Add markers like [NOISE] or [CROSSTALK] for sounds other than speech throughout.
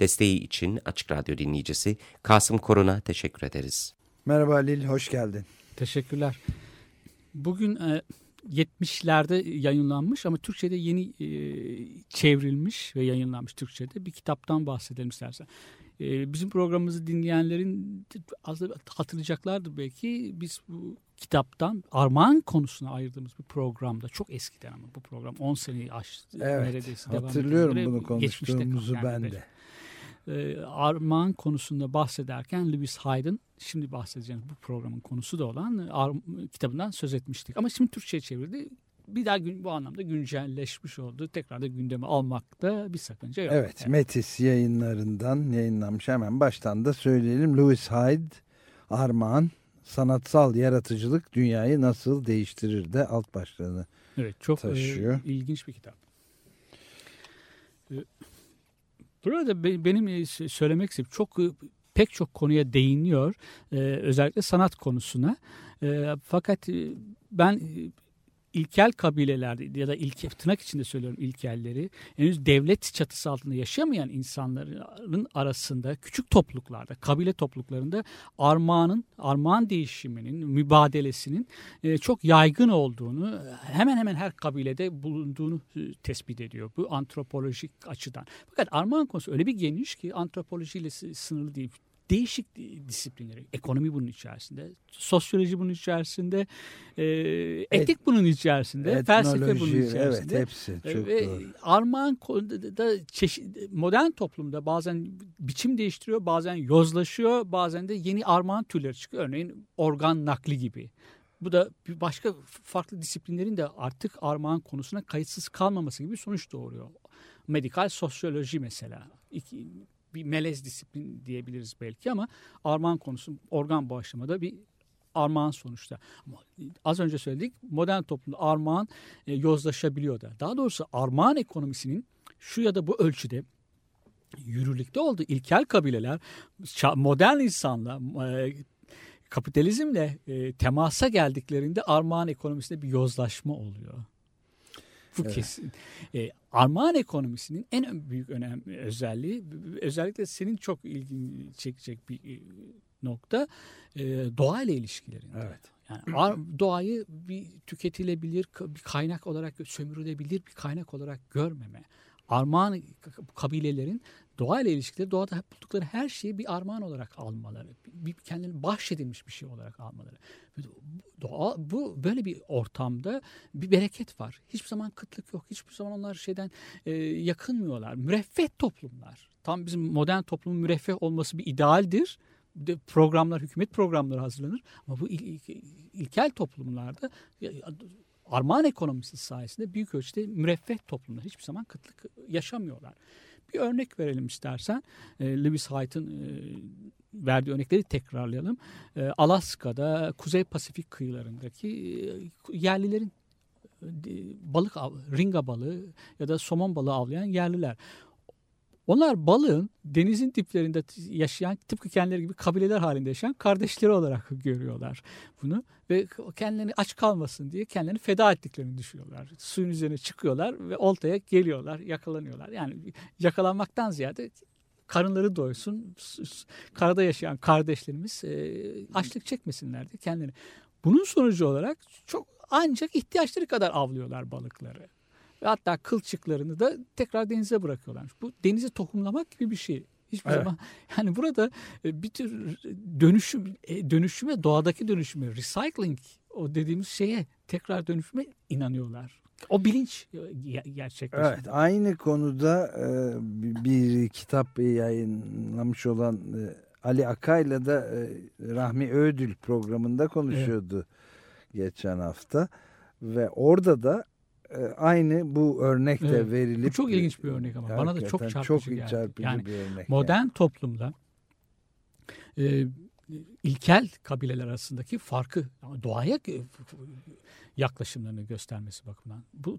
Desteği için Açık Radyo dinleyicisi Kasım Korun'a teşekkür ederiz. Merhaba Halil, hoş geldin. Teşekkürler. Bugün e, 70'lerde yayınlanmış ama Türkçe'de yeni e, çevrilmiş ve yayınlanmış Türkçe'de bir kitaptan bahsedelim istersen. E, bizim programımızı dinleyenlerin az da hatırlayacaklardır belki. Biz bu kitaptan armağan konusuna ayırdığımız bir programda çok eskiden ama bu program 10 seneyi aştı. Evet, neredeyse devam hatırlıyorum bunu konuştuğumuzu yani ben de. E, armağan konusunda bahsederken Lewis Hyde'ın şimdi bahsedeceğimiz bu programın konusu da olan e, Ar- kitabından söz etmiştik. Ama şimdi Türkçe'ye çevirdi. Bir daha gün, bu anlamda güncelleşmiş oldu. Tekrar da gündeme almakta bir sakınca yok. Evet, Metis yayınlarından yayınlanmış. Hemen baştan da söyleyelim. Louis Hyde, Armağan, Sanatsal Yaratıcılık Dünyayı Nasıl Değiştirir de alt başlığını. Evet, çok e, taşıyor. ilginç bir kitap. E, Burada be- benim e, söylemek istediğim çok e, pek çok konuya değiniyor. E, özellikle sanat konusuna. Fakat ben ilkel kabilelerde ya da ilke, tırnak içinde söylüyorum ilkelleri henüz devlet çatısı altında yaşamayan insanların arasında küçük topluluklarda, kabile topluluklarında armağanın, armağan değişiminin, mübadelesinin e, çok yaygın olduğunu hemen hemen her kabilede bulunduğunu e, tespit ediyor bu antropolojik açıdan. Fakat armağan konusu öyle bir geniş ki antropolojiyle sınırlı değil. Değişik disiplinleri, ekonomi bunun içerisinde, sosyoloji bunun içerisinde, e, etik bunun içerisinde, felsefe bunun Etnoloji, evet içerisinde. hepsi çok Ve doğru. armağan da çeşit, modern toplumda bazen biçim değiştiriyor, bazen yozlaşıyor, bazen de yeni armağan türleri çıkıyor. Örneğin organ nakli gibi. Bu da başka farklı disiplinlerin de artık armağan konusuna kayıtsız kalmaması gibi sonuç doğuruyor. Medikal sosyoloji mesela. İki, bir melez disiplin diyebiliriz belki ama armağan konusu organ bağışlamada bir armağan sonuçta. Ama az önce söyledik modern toplumda armağan e, yozlaşabiliyor da. Daha doğrusu armağan ekonomisinin şu ya da bu ölçüde yürürlükte olduğu ilkel kabileler modern insanla e, kapitalizmle e, temasa geldiklerinde armağan ekonomisinde bir yozlaşma oluyor. Bu Evet. kesin. E, armağan ekonomisinin en büyük önem özelliği özellikle senin çok ilgini çekecek bir e, nokta e, doğayla ilişkilerinde. Evet. Yani doğayı bir tüketilebilir bir kaynak olarak sömürülebilir bir kaynak olarak görmeme. Armağan kabilelerin doğayla ilişkileri doğada buldukları her şeyi bir armağan olarak almaları, bir kendilerine bahşedilmiş bir şey olarak almaları. Doğa, bu böyle bir ortamda bir bereket var. Hiçbir zaman kıtlık yok. Hiçbir zaman onlar şeyden e, yakınmıyorlar. Müreffeh toplumlar. Tam bizim modern toplumun müreffeh olması bir idealdir. De programlar, hükümet programları hazırlanır. Ama bu il, il- ilkel toplumlarda armağan ekonomisi sayesinde büyük ölçüde müreffeh toplumlar. Hiçbir zaman kıtlık yaşamıyorlar. Bir örnek verelim istersen. E, Lewis Hyde'ın e, verdiği örnekleri tekrarlayalım. E, Alaska'da Kuzey Pasifik kıyılarındaki e, yerlilerin e, balık av, ringa balığı ya da somon balığı avlayan yerliler. Onlar balığın denizin diplerinde yaşayan tıpkı kendileri gibi kabileler halinde yaşayan kardeşleri olarak [LAUGHS] görüyorlar bunu ve kendilerini aç kalmasın diye kendilerini feda ettiklerini düşünüyorlar. Suyun üzerine çıkıyorlar ve oltaya geliyorlar, yakalanıyorlar. Yani yakalanmaktan ziyade karınları doysun, karada yaşayan kardeşlerimiz e, açlık çekmesinler diye kendileri. Bunun sonucu olarak çok ancak ihtiyaçları kadar avlıyorlar balıkları. Ve hatta kılçıklarını da tekrar denize bırakıyorlar. Bu denize tohumlamak gibi bir şey. Hiçbir Evet. zaman [LAUGHS] yani burada e, bir tür dönüşüm e, dönüşüme doğadaki dönüşüme recycling o dediğimiz şeye tekrar dönüşüme inanıyorlar. O bilinç e, ge- gerçekleşiyor. Evet, aynı konuda bir- kitap yayınlamış olan Ali Akay'la da Rahmi Ödül programında konuşuyordu geçen hafta ve orada da aynı bu örnek de Evet, verilip Bu çok ilginç bir örnek ama bana da çok çarpıcı çok geldi. çarpıcı Yani bir örnek. modern yani. toplumda e, ilkel kabileler arasındaki farkı doğaya yaklaşımlarını göstermesi bakımından. Bu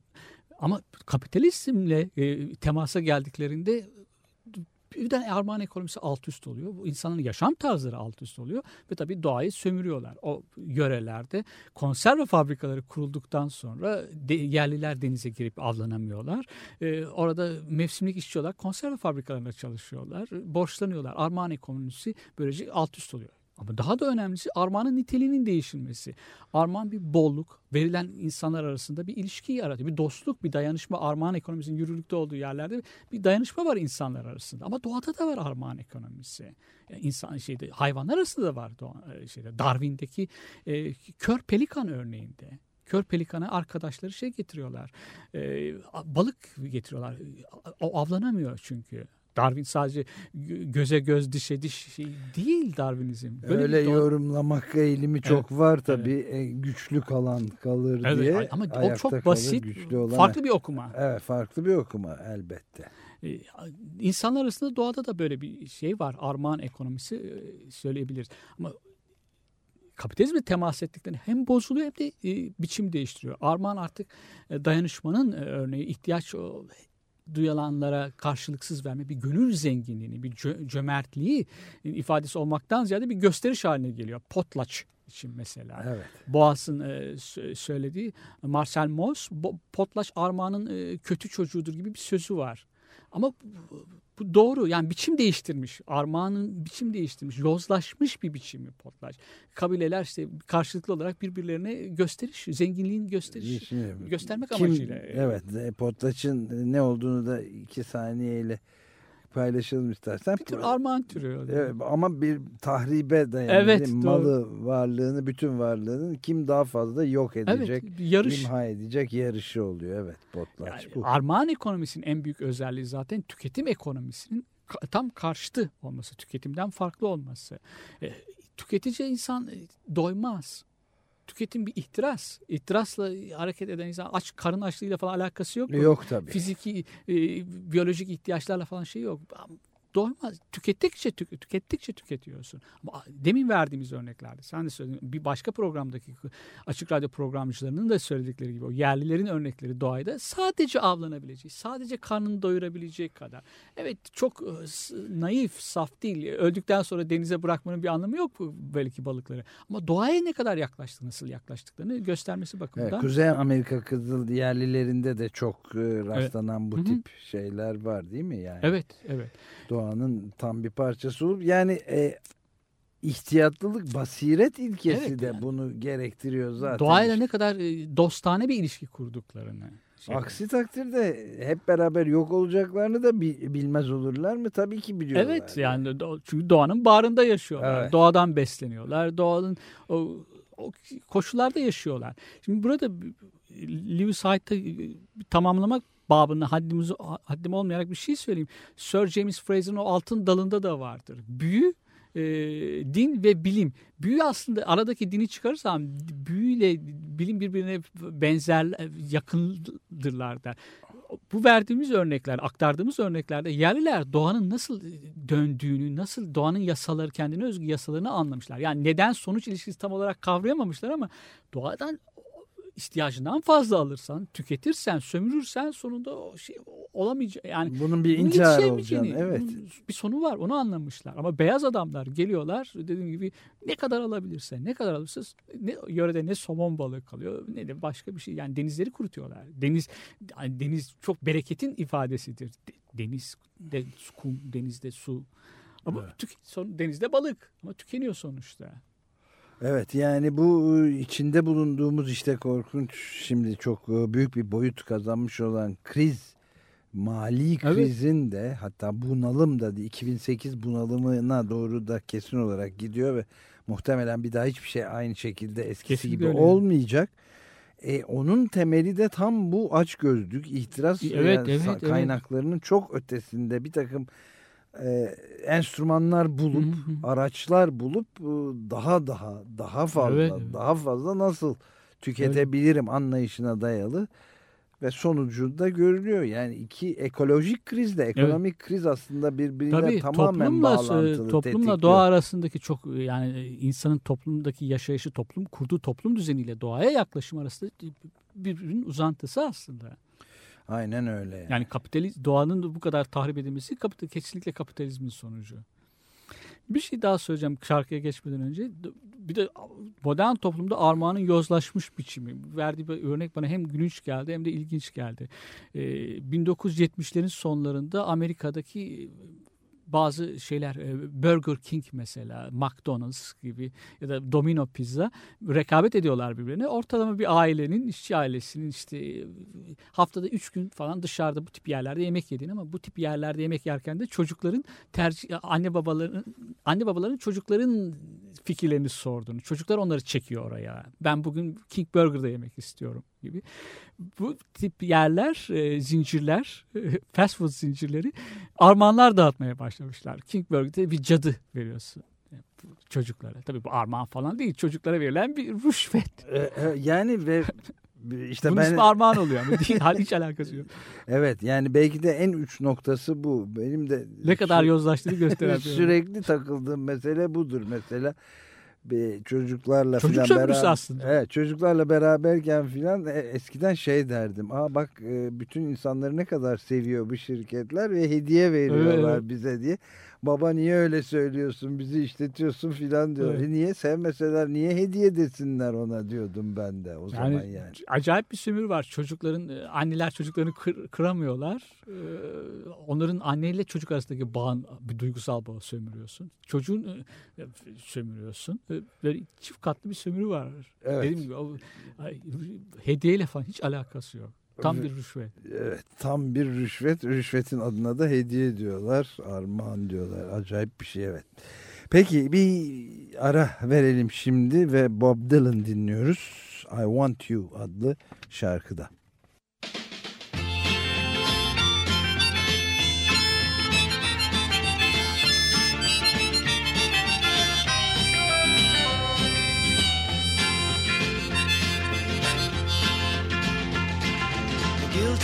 ama kapitalizmle e, temasa geldiklerinde birden armağan ekonomisi alt üst oluyor. Bu insanın yaşam tarzları alt üst oluyor ve tabii doğayı sömürüyorlar. O yörelerde konserve fabrikaları kurulduktan sonra de, yerliler denize girip avlanamıyorlar. Ee, orada mevsimlik işçiler konserve fabrikalarında çalışıyorlar. Borçlanıyorlar. Armağan ekonomisi böylece alt üst oluyor. Ama daha da önemlisi armağanın niteliğinin değişilmesi. Armağan bir bolluk, verilen insanlar arasında bir ilişki yaratıyor. Bir dostluk, bir dayanışma. Armağan ekonomisinin yürürlükte olduğu yerlerde bir dayanışma var insanlar arasında. Ama doğada da var armağan ekonomisi. Yani insan şeyde hayvanlar arasında da var e, şeyde Darwin'deki e, kör pelikan örneğinde. Kör pelikana arkadaşları şey getiriyorlar. E, balık getiriyorlar. O avlanamıyor çünkü. Darwin sadece göze göz dişe diş şey değil Darwinizm. Böyle Öyle yorumlamak eğilimi çok evet. var tabii. Evet. Güçlü kalan kalır evet, diye. Ama o çok basit. Olan, farklı bir okuma. Evet farklı bir okuma elbette. Ee, insanlar arasında doğada da böyle bir şey var. Armağan ekonomisi e, söyleyebiliriz. Ama kapitalizmle temas ettiklerinde hem bozuluyor hem de e, biçim değiştiriyor. Armağan artık e, dayanışmanın örneği ihtiyaç duyalanlara karşılıksız verme, bir gönül zenginliğini, bir cö cömertliği ifadesi olmaktan ziyade bir gösteriş haline geliyor. Potlaç için mesela. Evet. Boğaz'ın e, söylediği Marcel Mauss, Potlaç Armağan'ın e, kötü çocuğudur gibi bir sözü var. Ama bu doğru yani biçim değiştirmiş. Armağanın biçim değiştirmiş. Yozlaşmış bir biçimi potlaç. Kabileler işte karşılıklı olarak birbirlerine gösteriş, zenginliğin gösteriş, göstermek Kim, amacıyla. Evet potlaçın ne olduğunu da iki saniyeyle paylaşalım istersen. Bir tür armağan türü. Evet, ama bir tahribe dayanıyor. Evet, Malı doğru. varlığını, bütün varlığını kim daha fazla yok edecek, evet, yarış. imha edecek yarışı oluyor. Evet, potlaç yani, bu. Armağan ekonomisinin en büyük özelliği zaten tüketim ekonomisinin tam karşıtı olması, tüketimden farklı olması. E, tüketici insan e, doymaz tüketim bir ihtiras. İhtirasla hareket eden insan aç karın açlığıyla falan alakası yok. Yok tabii. Fiziki, e, biyolojik ihtiyaçlarla falan şey yok doymaz. Tükettikçe tük, tükettikçe tüketiyorsun. Ama demin verdiğimiz örneklerde sen de söyledin. Bir başka programdaki açık radyo programcılarının da söyledikleri gibi o yerlilerin örnekleri doğayda sadece avlanabileceği, sadece karnını doyurabileceği kadar. Evet çok e, naif, saf değil. Öldükten sonra denize bırakmanın bir anlamı yok belki balıkları. Ama doğaya ne kadar yaklaştı, nasıl yaklaştıklarını göstermesi bakımından. Evet, Kuzey Amerika kızıl yerlilerinde de çok e, rastlanan evet. bu Hı -hı. tip şeyler var değil mi yani? Evet, evet. Doğa doğanın tam bir parçası olup yani e, ihtiyatlılık, basiret ilkesi evet, de yani. bunu gerektiriyor zaten. Doğayla ne kadar e, dostane bir ilişki kurduklarını. Şey Aksi takdirde hep beraber yok olacaklarını da bilmez olurlar mı? Tabii ki biliyorlar. Evet yani çünkü doğanın bağrında yaşıyorlar. Evet. Doğadan besleniyorlar. Doğanın o, o koşullarda yaşıyorlar. Şimdi burada Lewis Hyde'ı tamamlamak babında haddimiz, haddim olmayarak bir şey söyleyeyim. Sir James Fraser'ın o altın dalında da vardır. Büyü e, din ve bilim. Büyü aslında aradaki dini çıkarırsam büyüyle bilim birbirine benzer yakındırlar der. Bu verdiğimiz örnekler, aktardığımız örneklerde yerliler doğanın nasıl döndüğünü, nasıl doğanın yasaları, kendine özgü yasalarını anlamışlar. Yani neden sonuç ilişkisi tam olarak kavrayamamışlar ama doğadan ihtiyacından fazla alırsan, tüketirsen, sömürürsen sonunda o şey olamayacak. Yani bunun bir intihar olacağını, evet. Bir sonu var. Onu anlamışlar. Ama beyaz adamlar geliyorlar dediğim gibi ne kadar alabilirse, ne kadar alırsa ne yörede ne somon balığı kalıyor ne de başka bir şey. Yani denizleri kurutuyorlar. Deniz yani deniz çok bereketin ifadesidir. Deniz de kum, denizde su. Ama evet. tük, son, denizde balık ama tükeniyor sonuçta. Evet yani bu ıı, içinde bulunduğumuz işte korkunç şimdi çok ıı, büyük bir boyut kazanmış olan kriz mali krizin evet. de hatta bunalım da 2008 bunalımına doğru da kesin olarak gidiyor ve muhtemelen bir daha hiçbir şey aynı şekilde eskisi kesin gibi öyle. olmayacak. E, onun temeli de tam bu açgözlük, ihtiras evet, evet, kaynaklarının evet. çok ötesinde bir takım e, enstrümanlar bulup, hı hı. araçlar bulup e, daha daha daha fazla evet, evet. daha fazla nasıl tüketebilirim evet. anlayışına dayalı ve sonucunda görülüyor. Yani iki ekolojik krizle ekonomik kriz aslında birbiriyle Tabii tamamen toplumla, e, bağlantılı. toplumla tetikliyor. doğa arasındaki çok yani insanın toplumdaki yaşayışı toplum kurduğu toplum düzeniyle doğaya yaklaşım arasında birbirinin uzantısı aslında. Aynen öyle. Yani. Yani kapitaliz doğanın da bu kadar tahrip edilmesi kapital, kesinlikle kapitalizmin sonucu. Bir şey daha söyleyeceğim şarkıya geçmeden önce. Bir de modern toplumda armağanın yozlaşmış biçimi. Verdiği bir örnek bana hem gülünç geldi hem de ilginç geldi. Ee, 1970'lerin sonlarında Amerika'daki bazı şeyler e, Burger King mesela McDonald's gibi ya da Domino Pizza rekabet ediyorlar birbirine. Ortalama bir ailenin işçi ailesinin işte e, haftada 3 gün falan dışarıda bu tip yerlerde yemek yediğini ama bu tip yerlerde yemek yerken de çocukların tercih anne babaların anne babaların çocukların fikirlerini sorduğunu. Çocuklar onları çekiyor oraya. Ben bugün King Burger'da yemek istiyorum gibi. Bu tip yerler, e, zincirler, fast food zincirleri armağanlar dağıtmaya başlamışlar. King Burger'de bir cadı veriyorsun çocuklara. Tabii bu armağan falan değil. Çocuklara verilen bir rüşvet. Ee, e, yani ve [LAUGHS] işte Bunun ben ismi armağan oluyor ama [LAUGHS] değil. Hiç alakası yok. evet yani belki de en uç noktası bu. Benim de Ne kadar sü- yozlaştığını [LAUGHS] gösteren. sürekli takıldığım mesele budur mesela. Bir çocuklarla Çocuk filan beraber aslında. Evet, çocuklarla beraberken filan e, eskiden şey derdim. Aa bak e, bütün insanları ne kadar seviyor bu şirketler ve hediye veriyorlar Evet. bize diye. Baba niye öyle söylüyorsun? Bizi işletiyorsun filan diyor. Evet. E, niye sevmeseler niye hediye desinler ona diyordum ben de o zaman Yani, yani. acayip bir sömürü var. Çocukların e, anneler çocuklarını kır- kıramıyorlar. Ee, onların anneyle çocuk arasındaki bağın bir duygusal bağı sömürüyorsun. Çocuğun e, sömürüyorsun. E, Böyle çift katlı bir sömürü var. Evet. Dediğim gibi hediyeyle falan hiç alakası yok. Tam bir rüşvet. Evet, tam bir rüşvet. Rüşvetin adına da hediye diyorlar. Armağan diyorlar. Acayip bir şey evet. Peki bir ara verelim şimdi ve Bob Dylan dinliyoruz. I Want You adlı şarkıda.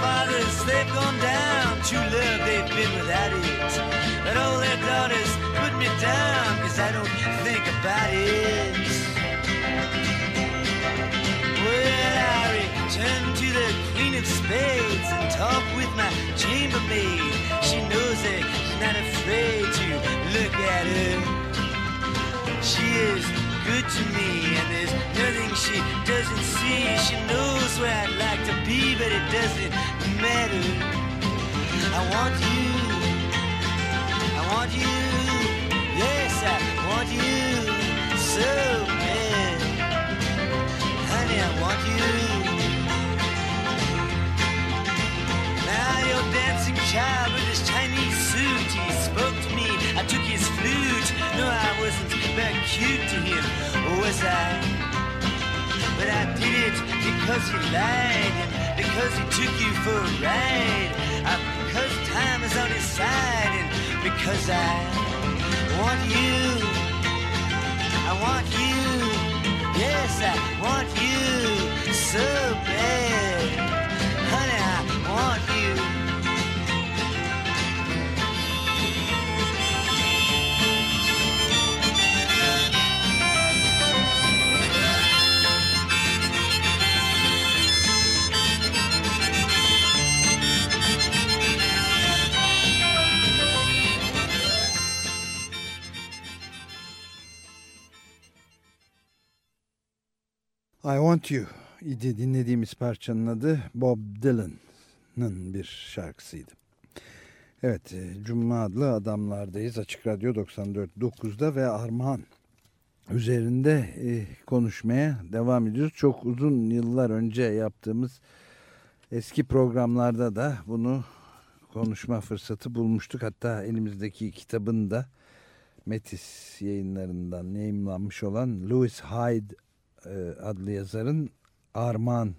Fathers, they've gone down. True love, they've been without it. But all their daughters put me down, cause I don't think about it. Well, I return to the Queen of Spades and talk with my chambermaid. She knows it, she's not afraid to look at her. She is good to me, and there's nothing she doesn't see. She knows where I'd like to be, but it doesn't matter. I want you. I want you. Yes, I want you so bad. Honey, I want you. Now you're dancing child with his Chinese suit. He spoke to me. I took his flute. No, I wasn't cute to him, was I? But I did it because he lied and because he took you for a ride. Uh, because time is on his side and because I want you. I want you. Yes, I want you so bad. Honey, I want you. I Want You idi dinlediğimiz parçanın adı Bob Dylan'ın bir şarkısıydı. Evet, e, Cuma adlı adamlardayız. Açık Radyo 94.9'da ve Armağan üzerinde e, konuşmaya devam ediyoruz. Çok uzun yıllar önce yaptığımız eski programlarda da bunu konuşma fırsatı bulmuştuk. Hatta elimizdeki kitabın da Metis yayınlarından yayınlanmış olan Louis Hyde adlı yazarın Armağan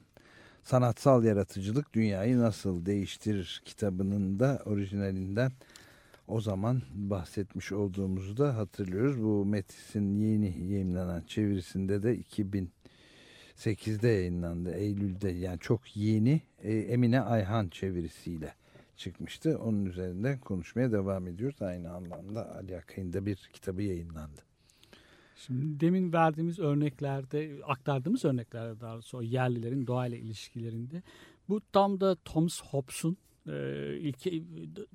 Sanatsal Yaratıcılık Dünyayı Nasıl Değiştirir kitabının da orijinalinden o zaman bahsetmiş olduğumuzu da hatırlıyoruz. Bu Metis'in yeni yayınlanan çevirisinde de 2008'de yayınlandı. Eylül'de yani çok yeni e, Emine Ayhan çevirisiyle çıkmıştı. Onun üzerinde konuşmaya devam ediyoruz. Aynı anlamda Ali Akay'ın da bir kitabı yayınlandı. Şimdi demin verdiğimiz örneklerde, aktardığımız örneklerde daha doğrusu yerlilerin doğayla ilişkilerinde bu tam da Thomas Hobbes'un e, ilke,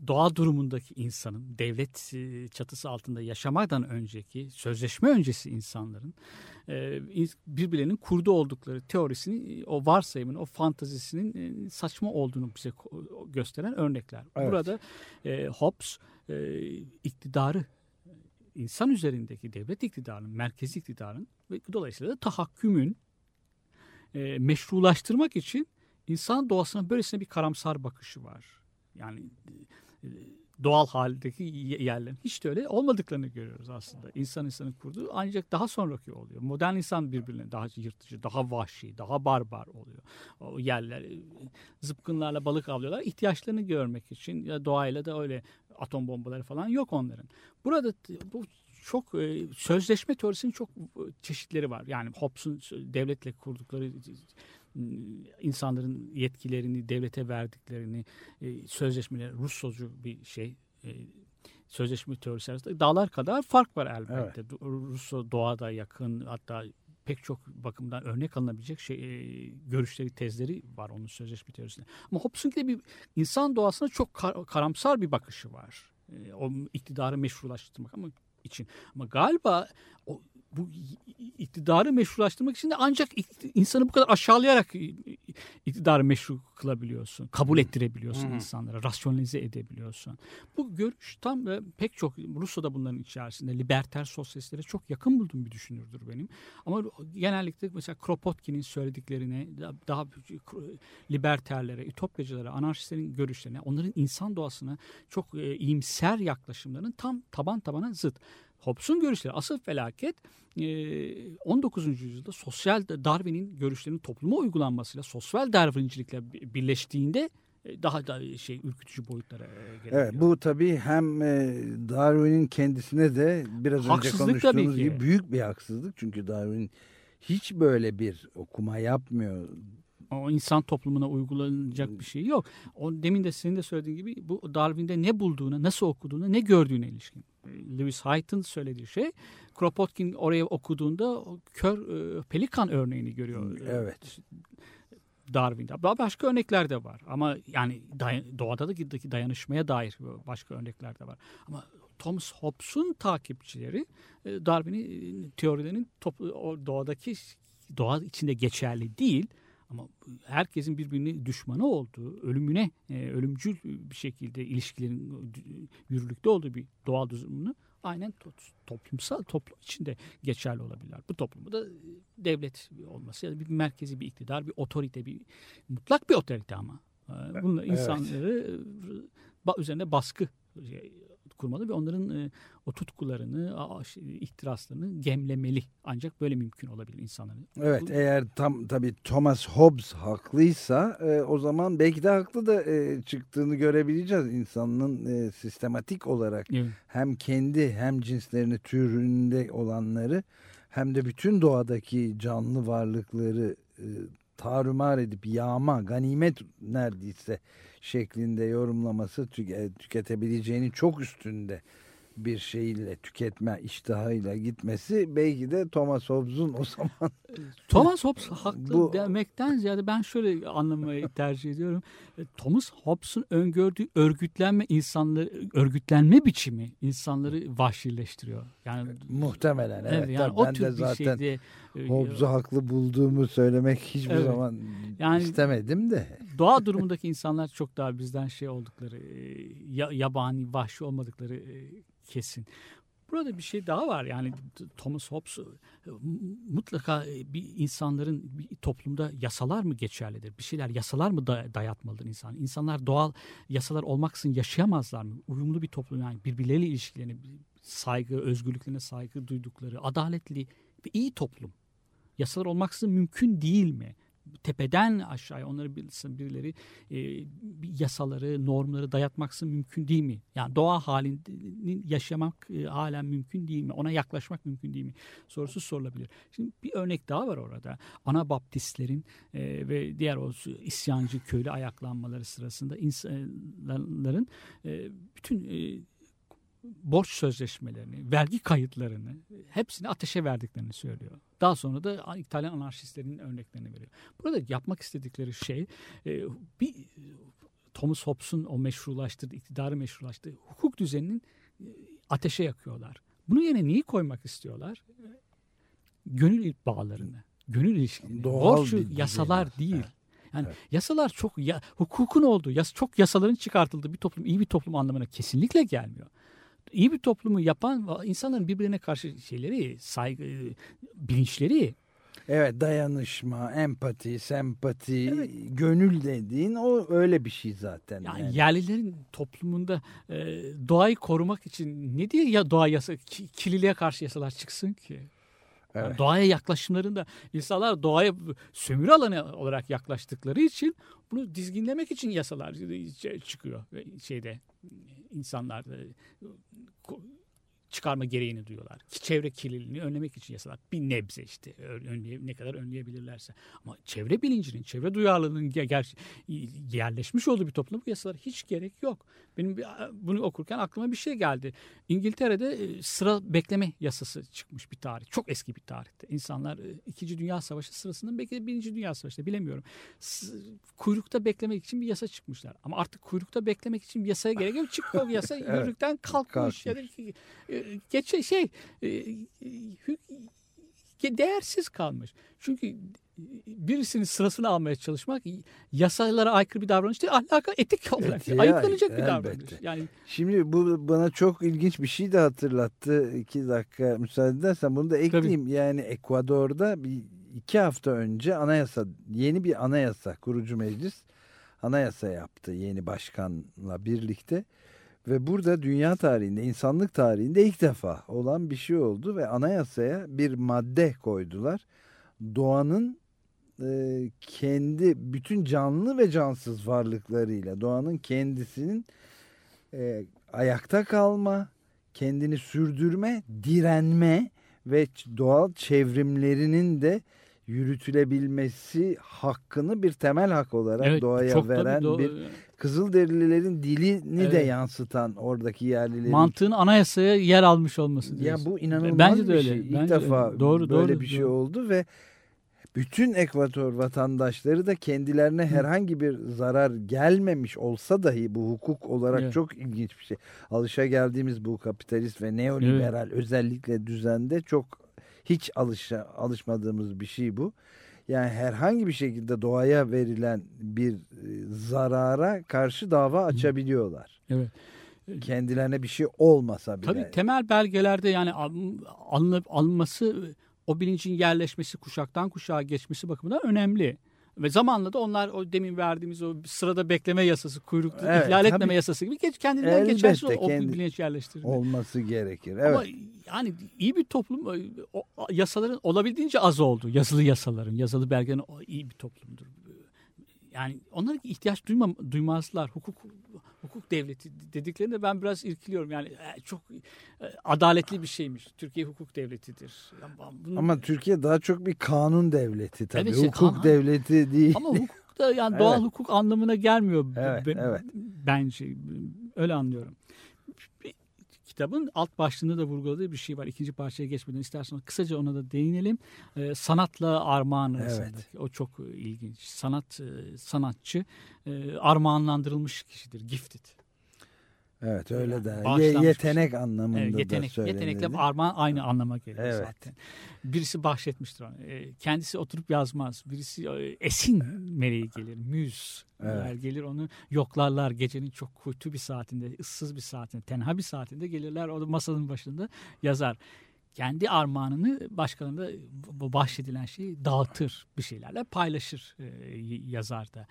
doğa durumundaki insanın devlet e, çatısı altında yaşamadan önceki sözleşme öncesi insanların e, birbirlerinin kurdu oldukları teorisini o varsayımın o fantazisinin saçma olduğunu bize gösteren örnekler. Evet. Burada Hobbes iktidarı insan üzerindeki devlet iktidarının, merkezi iktidarın ve dolayısıyla da tahakkümün e, meşrulaştırmak için insan doğasına böylesine bir karamsar bakışı var. Yani e, doğal haldeki yerlerin hiç de öyle olmadıklarını görüyoruz aslında. İnsan insanın kurduğu ancak daha sonraki oluyor. Modern insan birbirine daha yırtıcı, daha vahşi, daha barbar oluyor. O yerler e, zıpkınlarla balık avlıyorlar. ihtiyaçlarını görmek için ya doğayla da öyle atom bombaları falan yok onların. Burada bu çok e, sözleşme teorisinin çok çeşitleri var. Yani Hobbes'un devletle kurdukları insanların yetkilerini devlete verdiklerini e, sözleşmeleri Russocu bir şey e, sözleşme teorisi arasında dağlar kadar fark var elbette. Evet. Russo doğada yakın hatta pek çok bakımdan örnek alınabilecek şey, e, görüşleri, tezleri var onun sözleşme teorisinde. Ama Hobbes'un de bir insan doğasına çok kar, karamsar bir bakışı var. E, o iktidarı meşrulaştırmak ama için. Ama galiba o bu iktidarı meşrulaştırmak için de ancak insanı bu kadar aşağılayarak iktidarı meşru kılabiliyorsun. Kabul ettirebiliyorsun hmm. insanlara. Rasyonalize edebiliyorsun. Bu görüş tam e, pek çok Rusya'da bunların içerisinde liberter sosyalistlere çok yakın bulduğum bir düşünürdür benim. Ama genellikle mesela Kropotkin'in söylediklerine daha liberterlere, ütopyacılara, anarşistlerin görüşlerine, onların insan doğasına çok e, iyimser yaklaşımlarının tam taban tabana zıt. Hobbes'un görüşleri asıl felaket 19. yüzyılda sosyal Darwin'in görüşlerinin topluma uygulanmasıyla sosyal Darwin'cilikle birleştiğinde daha da şey ürkütücü boyutlara gelebiliyor. Evet bu tabii hem Darwin'in kendisine de biraz haksızlık önce konuştuğumuz gibi büyük bir haksızlık. Çünkü Darwin hiç böyle bir okuma yapmıyor o insan toplumuna uygulanacak bir şey yok. O demin de senin de söylediğin gibi bu Darwin'de ne bulduğuna, nasıl okuduğuna, ne gördüğüne ilişkin. Lewis Hyde'ın söylediği şey Kropotkin oraya okuduğunda kör e, pelikan örneğini görüyor. Evet. Darwin'de. Başka örnekler de var. Ama yani doğada da dayanışmaya dair başka örnekler de var. Ama Thomas Hobbes'un takipçileri e, Darwin'in teorilerinin doğadaki doğa içinde geçerli değil ama herkesin birbirine düşmanı olduğu, ölümüne, e, ölümcül bir şekilde ilişkilerin yürürlükte olduğu bir doğal durumunu aynen toplumsal toplum içinde geçerli olabilirler. Bu toplumu da devlet olması ya da bir merkezi bir iktidar, bir otorite, bir mutlak bir otorite ama. E, bunlar insanları evet. üzerine baskı kurmalı ve onların e, o tutkularını, ihtiraslarını gemlemeli. Ancak böyle mümkün olabilir insanların. Evet Bu, eğer tam tabii Thomas Hobbes haklıysa e, o zaman belki de haklı da e, çıktığını görebileceğiz. insanın e, sistematik olarak evet. hem kendi hem cinslerini türünde olanları hem de bütün doğadaki canlı varlıkları e, tarumar edip yağma, ganimet neredeyse şeklinde yorumlaması tüketebileceğini çok üstünde bir şeyle tüketme iştahıyla gitmesi belki de Thomas Hobbes'un o [LAUGHS] zaman Thomas Hobbes haklı Bu- demekten ziyade ben şöyle anlamayı [LAUGHS] tercih ediyorum. E, Thomas Hobbes'un öngördüğü örgütlenme insanları örgütlenme biçimi insanları vahşileştiriyor. Yani muhtemelen evet, evet, yani o ben tür de bir zaten şeyde e, Hobbes'u haklı bulduğumu söylemek hiçbir Evet. zaman Yani- istemedim de. doğa [LAUGHS] durumundaki insanlar çok daha bizden şey oldukları, e, ya- yabani, vahşi olmadıkları kesin. Burada bir şey daha var. Yani Thomas Hobbes e, mutlaka e, bir insanların bir toplumda yasalar mı geçerlidir? Bir şeyler yasalar mı da- dayatmalıdır insan? İnsanlar doğal yasalar olmaksızın yaşayamazlar mı? Uyumlu bir toplum yani birbirleriyle ilişkilerini, saygı, özgürlüklerine saygı duydukları, adaletli ve iyi toplum. Yasalar olmaksızın mümkün değil mi? Tepeden aşağıya onları bilsin birileri e, yasaları, normları dayatmaksın mümkün değil mi? Yani doğa halini yaşamak e, halen mümkün değil mi? Ona yaklaşmak mümkün değil mi? Sorusu sorulabilir. Şimdi bir örnek daha var orada. Anabaptistlerin e, ve diğer o isyancı köylü ayaklanmaları sırasında insanların e, bütün e, borç sözleşmelerini, vergi kayıtlarını hepsini ateşe verdiklerini söylüyor. Daha sonra da İtalyan anarşistlerin örneklerini veriyor. Burada yapmak istedikleri şey e, bir Thomas Hobbes'un o meşrulaştırdığı, iktidarı meşrulaştırdığı hukuk düzeninin e, ateşe yakıyorlar. Bunun yerine neyi koymak istiyorlar? Gönül bağlarını, gönül ilişkilerini. Doğal Borç bir yasalar düzeni. değil. Evet. Yani Evet. yasalar çok ya, hukukun olduğu, yas, çok yasaların çıkartıldığı bir toplum iyi bir toplum anlamına kesinlikle gelmiyor. İyi bir toplumu yapan insanların birbirine karşı şeyleri, saygı, bilinçleri Evet dayanışma, empati, sempati, Evet. gönül dediğin o öyle bir şey zaten. yani yani. yerlilerin toplumunda e, doğayı korumak için ne diye ya doğa yasa ki- kirliliğe karşı yasalar çıksın ki? Yani Evet. doğaya yaklaşımlarında insanlar doğaya sömürü alanı olarak yaklaştıkları için bunu dizginlemek için yasalar şey- çıkıyor şeyde insanlar ko- çıkarma gereğini duyuyorlar. Ki çevre kirliliğini önlemek için yasalar. Bir nebze işte önleye, ne kadar önleyebilirlerse. Ama çevre bilincinin, çevre duyarlılığının ger- yerleşmiş olduğu bir toplumda bu yasalara hiç gerek yok. Benim bunu okurken aklıma bir şey geldi. İngiltere'de e, sıra bekleme yasası çıkmış bir tarih. Çok eski bir tarihte. İnsanlar e, İkinci Dünya Savaşı sırasında belki de Birinci Dünya Savaşı'nda bilemiyorum. Kuyrukta beklemek için bir yasa çıkmışlar. Ama artık kuyrukta beklemek için bir yasaya gerek yok. Çık o yasa [LAUGHS] yürürlükten kalkmış. Ya da ki- e, geçe şey e, değersiz kalmış. Çünkü birisinin sırasını almaya çalışmak yasalara aykırı bir davranış değil, ahlaka etik olarak Etiğe ayıplanacak bir elbette. davranış. Yani Şimdi bu bana çok ilginç bir şey de hatırlattı. İki dakika müsaade edersen bunu da ekleyeyim. Yani Ekvador'da bir iki hafta önce anayasa, yeni bir anayasa kurucu meclis anayasa yaptı yeni başkanla birlikte. Ve burada dünya tarihinde, insanlık tarihinde ilk defa olan bir şey oldu ve anayasaya bir madde koydular. Doğanın e, kendi bütün canlı ve cansız varlıklarıyla doğanın kendisinin e, ayakta kalma, kendini sürdürme, direnme ve doğal çevrimlerinin de yürütülebilmesi hakkını bir temel hak olarak evet, doğaya veren do- bir Kızılderililerin dilini de Evet. yansıtan oradaki yerlilerin mantığın anayasaya yer almış olması ya diyorsun. bu inanılmaz Bence de bir öyle. şey. İlk Bence de defa öyle. Doğru, böyle doğru, bir şey doğru. oldu ve bütün Ekvator vatandaşları da kendilerine herhangi bir zarar gelmemiş olsa dahi bu hukuk olarak Evet. çok ilginç bir şey. Alışa geldiğimiz bu kapitalist ve neoliberal özellikle düzende çok hiç alışa, alışmadığımız bir şey bu. Yani herhangi bir şekilde doğaya verilen bir e, zarara karşı dava açabiliyorlar. Evet. Kendilerine bir şey olmasa bile. Tabii temel belgelerde yani al- alınıp alınması o bilincin yerleşmesi kuşaktan kuşağa geçmesi bakımından önemli. Ve zamanla da onlar o demin verdiğimiz o sırada bekleme yasası, kuyrukta Evet, ihlal etmeme yasası gibi geç, kendinden geçersiz o, kendi- bilinç yerleştirme. olması gerekir. Evet. Ama yani iyi bir toplum e, o, yasaların olabildiğince az oldu. Yazılı yasaların, yazılı belgelerin iyi bir toplumdur. Yani onlara ihtiyaç duymam, duymazlar. Hukuk hukuk devleti dediklerinde ben biraz irkiliyorum. Yani e, çok e, adaletli bir şeymiş. Türkiye hukuk devletidir. Ya bunun- Ama Türkiye daha çok bir kanun devleti tabii. Evet, işte hukuk kanun- devleti değil. ama hukuk da yani [LAUGHS] doğal Evet. hukuk anlamına gelmiyor Evet, be- evet. bence. Öyle anlıyorum. Kitabın alt başlığında da vurguladığı bir şey var. İkinci parçaya geçmeden istersen kısaca ona da değinelim. E, sanatla armağan arasındaki Evet. o çok ilginç. Sanat e, sanatçı e, armağanlandırılmış kişidir. Gifted. Evet öyle de. Ye- yetenek anlamında Evet, da yetenek, söylenildi. yetenekle armağan aynı anlama geliyor Evet. zaten. Birisi bahşetmiştir onu. E, kendisi oturup yazmaz. Birisi e, esin meleği gelir. Müz Evet. gelir onu yoklarlar gecenin çok kuytu bir saatinde, ıssız bir saatinde, tenha bir saatinde gelirler o da masanın başında yazar. Kendi armağanını başkalarına bu bahşedilen şeyi dağıtır bir şeylerle paylaşır e, yazar da.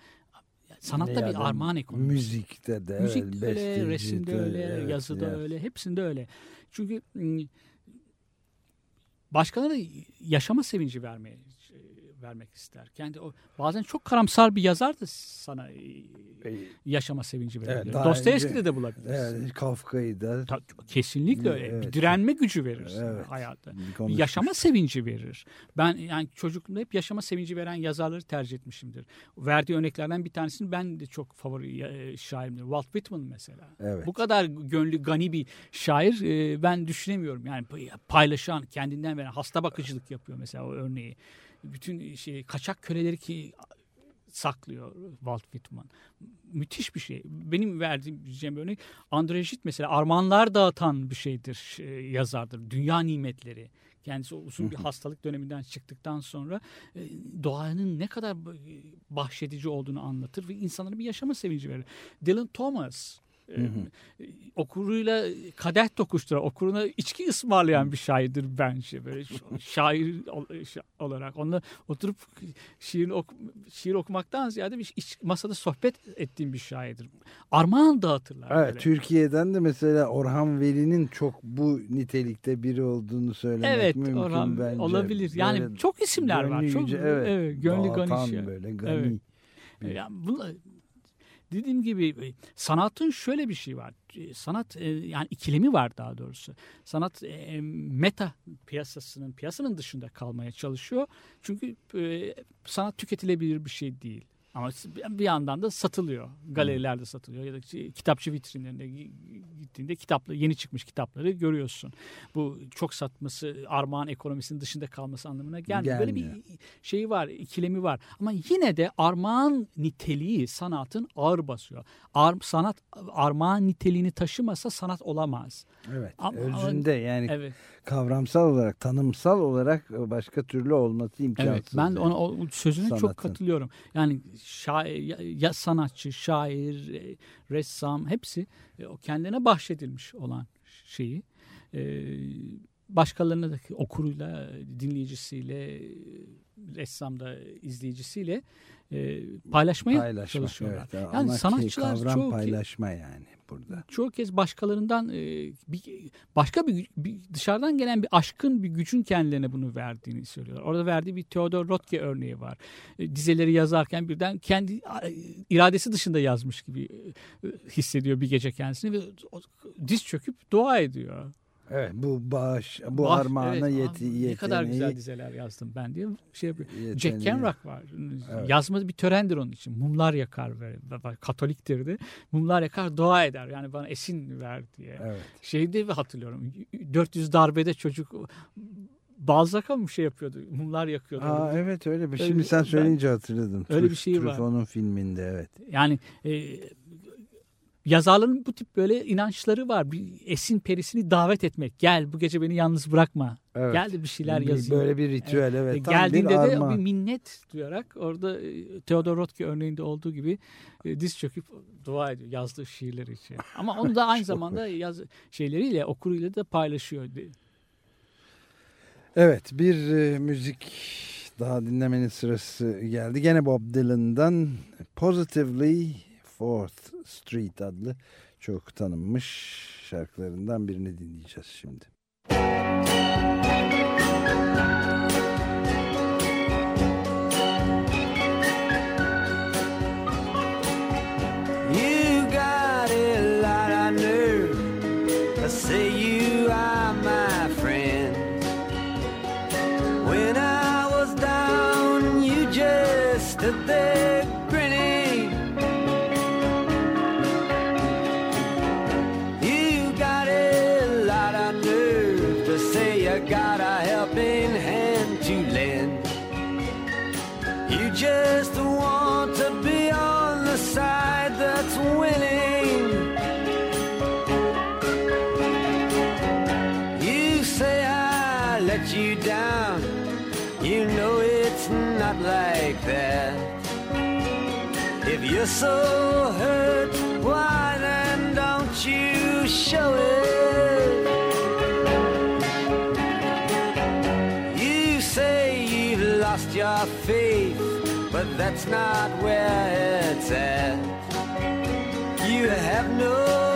Sanatta Ya bir armağan ekonomisi. Müzikte de Müzikte evet, öyle, resimde de, öyle, evet, yazıda ya. öyle, hepsinde öyle. Çünkü ım, başkalarına yaşama sevinci vermeye vermek ister. Kendi o bazen çok karamsar bir yazar da sana e, yaşama sevinci verebilir. daha Dostoyevski'de de bulabilirsin. Evet, Kafka'yı da Ta- kesinlikle öyle. Evet. Bir direnme gücü verir Evet. Bir konuşmuştuk. yaşama sevinci verir. Ben yani çocukluğumda hep yaşama sevinci veren yazarları tercih etmişimdir. Verdiği örneklerden bir tanesini ben de çok favori e, şairimdir. Walt Whitman mesela. Evet. Bu kadar gönlü gani bir şair e, ben düşünemiyorum. Yani paylaşan, kendinden veren, hasta bakıcılık yapıyor mesela o örneği. Bütün şey kaçak köleleri ki saklıyor Walt Whitman. Müthiş bir şey. Benim verdiğim diyeceğim örnek Andrejit mesela armağanlar dağıtan bir şeydir, e, yazardır. Dünya nimetleri. Kendisi uzun bir hastalık döneminden çıktıktan sonra e, doğanın ne kadar e, bahşedici olduğunu anlatır ve insanlara bir yaşama sevinci verir. Dylan Thomas e, okuruyla kadeh tokuşturan, okuruna içki ısmarlayan bir şairdir bence. Böyle [LAUGHS] şair ol- şa- olarak. Onunla oturup şiir, ok şiir okumaktan ziyade bir iç- masada sohbet ettiğim bir şairdir. Armağan dağıtırlar. Evet, böyle. Türkiye'den de mesela Orhan Veli'nin çok bu nitelikte biri olduğunu söylemek Evet, mümkün Orhan bence. olabilir. Yani Böyle çok isimler var. Çok evet, evet, gönlü dağıtan gani şey. böyle gani. Evet. Yani bunlar, dediğim gibi e, sanatın şöyle bir şey var. E, Sanat e, yani ikilemi var daha doğrusu. Sanat meta piyasasının piyasanın dışında kalmaya çalışıyor. Çünkü sanat tüketilebilir bir şey değil. Ama bir yandan da satılıyor. Galerilerde satılıyor ya da kitapçı vitrinlerinde gittiğinde kitaplı yeni çıkmış kitapları görüyorsun. Bu çok satması armağan ekonomisinin dışında kalması anlamına gelmiyor. Böyle bir Gelmiyor. şeyi var, ikilemi var. Ama yine de armağan niteliği sanatın ağır basıyor. Ar, sanat armağan niteliğini taşımasa sanat olamaz. Evet. Ama- özünde yani Evet. kavramsal olarak, tanımsal olarak başka türlü olması imkansız. Evet, ben yani. ona o sözüne Sanatın. çok katılıyorum. Yani şair, ya, sanatçı, şair, e, ressam hepsi e, o kendine bahşedilmiş olan şeyi e, başkalarına da okuruyla, dinleyicisiyle, e, ressamda izleyicisiyle e, paylaşmaya paylaşma. çalışıyorlar. Evet, yani ana sanatçılar kavram çoğu, paylaşma yani burada. çoğu kez başkalarından e, bir, başka bir, bir dışarıdan gelen bir aşkın bir gücün kendilerine bunu verdiğini söylüyorlar. Orada verdiği bir Theodor Rothke örneği var. E, dizeleri yazarken birden kendi e, iradesi dışında yazmış gibi e, hissediyor bir gece kendisini ve o- diz çöküp dua ediyor. Evet bu bağış, bu Bak, armağana evet, yeti, yeteneği. Ne kadar güzel dizeler yazdım ben diye şey yapıyor. Jack yeteneği. Kerouac var. Evet. Yazması bir törendir onun için. Mumlar yakar ve Katoliktir de. Mumlar yakar dua eder. Yani bana esin ver diye. Evet. Şeyde bir hatırlıyorum. 400 darbede çocuk Balzac'a mı şey yapıyordu? Mumlar yakıyordu. Aa, evet öyle bir. Öyle Şimdi bir- sen ben- söyleyince hatırladım. Öyle Truf- bir şey var. Truffaut'un filminde evet. Yani e, yazarların bu tip böyle inançları var. Bir esin perisini davet etmek. Gel bu gece beni yalnız bırakma. Evet. Gel de bir şeyler Bir- yazayım. Böyle bir ritüel evet. E, Tam Geldiğinde bir de bir minnet duyarak orada e, Theodor Rothke örneğinde olduğu gibi e, diz çöküp dua ediyor yazdığı şiirleri için. Ama onu da aynı [LAUGHS] zamanda yaz şeyleriyle okuruyla da paylaşıyor. Evet bir e, müzik daha dinlemenin sırası geldi. Gene Bob Dylan'dan Positively Fourth Street adlı çok tanınmış şarkılarından birini dinleyeceğiz şimdi. You you're so hurt, why then don't you show it? You say you've lost your faith, but that's not where it's at. You have no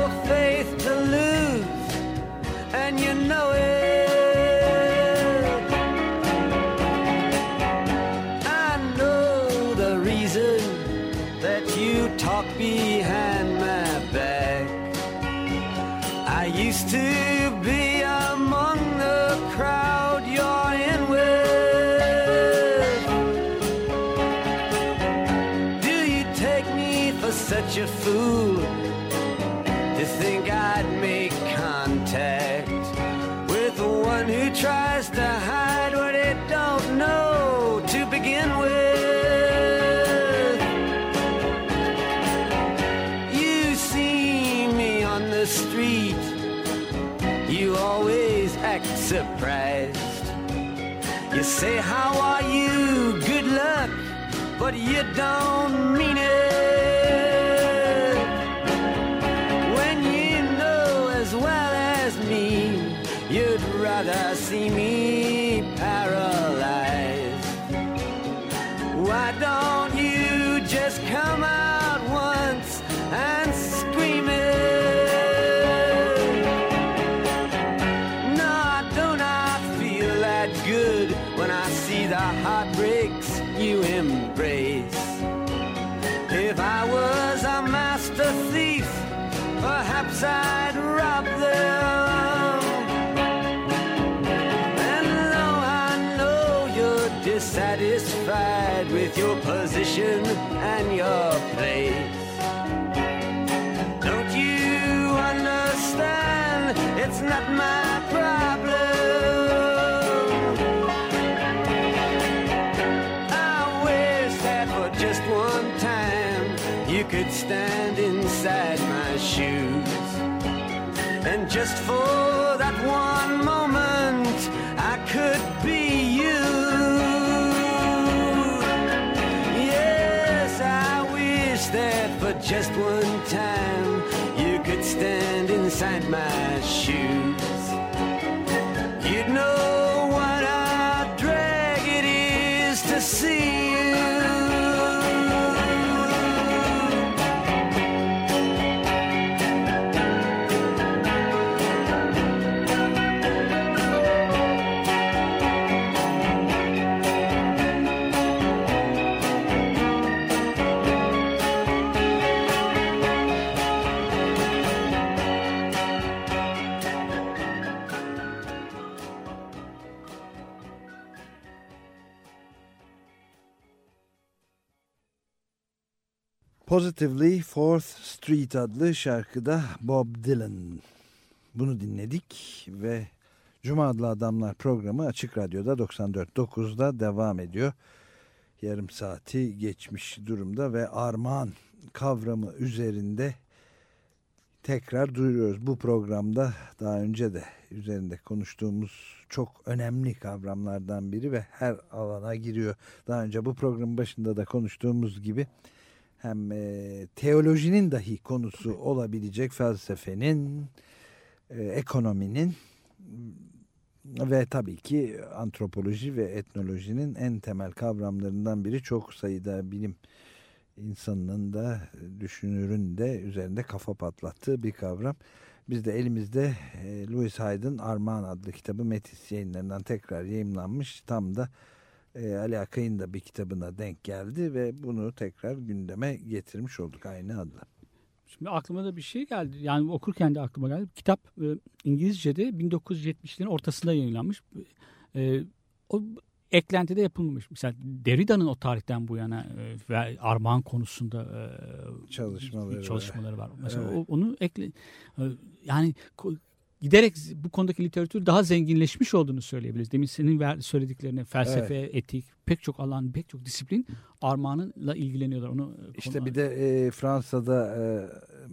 you could stand inside my shoes. And just for that one moment, I could be you. Yes, I wish that for just one time you could stand inside my shoes. Positively Fourth Street adlı şarkıda Bob Dylan. Bunu dinledik ve Cuma adlı Adamlar programı Açık Radyo'da 94.9'da devam ediyor. Yarım saati geçmiş durumda ve armağan kavramı üzerinde tekrar duyuruyoruz. Bu programda daha önce de üzerinde konuştuğumuz çok önemli kavramlardan biri ve her alana giriyor. Daha önce bu programın başında da konuştuğumuz gibi hem e, teolojinin dahi konusu olabilecek felsefenin, e, ekonominin ve tabii ki antropoloji ve etnolojinin en temel kavramlarından biri çok sayıda bilim insanının da düşünürün de üzerinde kafa patlattığı bir kavram. Biz de elimizde e, Louis Hyde'ın Armağan adlı kitabı Metis yayınlarından tekrar yayımlanmış. Tam da e, Ali Akay'ın da bir kitabına denk geldi ve bunu tekrar gündeme getirmiş olduk aynı adla. Şimdi aklıma da bir şey geldi. Yani okurken de aklıma geldi. Kitap e, İngilizce'de 1970'lerin ortasında yayınlanmış. E, o eklentide yapılmamış. Mesela Derrida'nın o tarihten bu yana e, ve armağan konusunda e, Çalışmaları var. çalışmaları var. Mesela Evet. onu ekle e, yani giderek bu konudaki literatür daha zenginleşmiş olduğunu söyleyebiliriz. Demin senin ver, söylediklerini felsefe, etik, pek çok alan, pek çok disiplin armağanla ilgileniyorlar. Onu İşte konu- bir de e, Fransa'da e,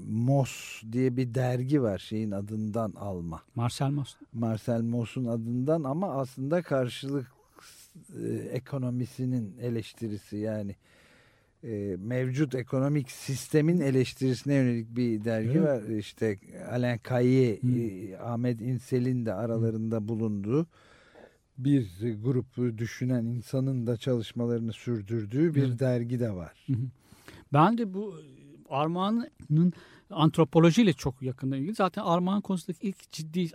Mos diye bir dergi var şeyin adından alma. Marcel Mauss. Marcel Mauss'un adından ama aslında karşılık e, ekonomisinin eleştirisi yani e, mevcut ekonomik sistemin eleştirisine yönelik bir dergi Evet. var. İşte Alain Hı. e, Ahmet İnsel'in de aralarında bulunduğu bir grup düşünen insanın da çalışmalarını sürdürdüğü bir Evet. dergi de var. Ben de bu Armağan'ın antropolojiyle çok yakından ilgili. Zaten Armağan konusundaki ilk ciddi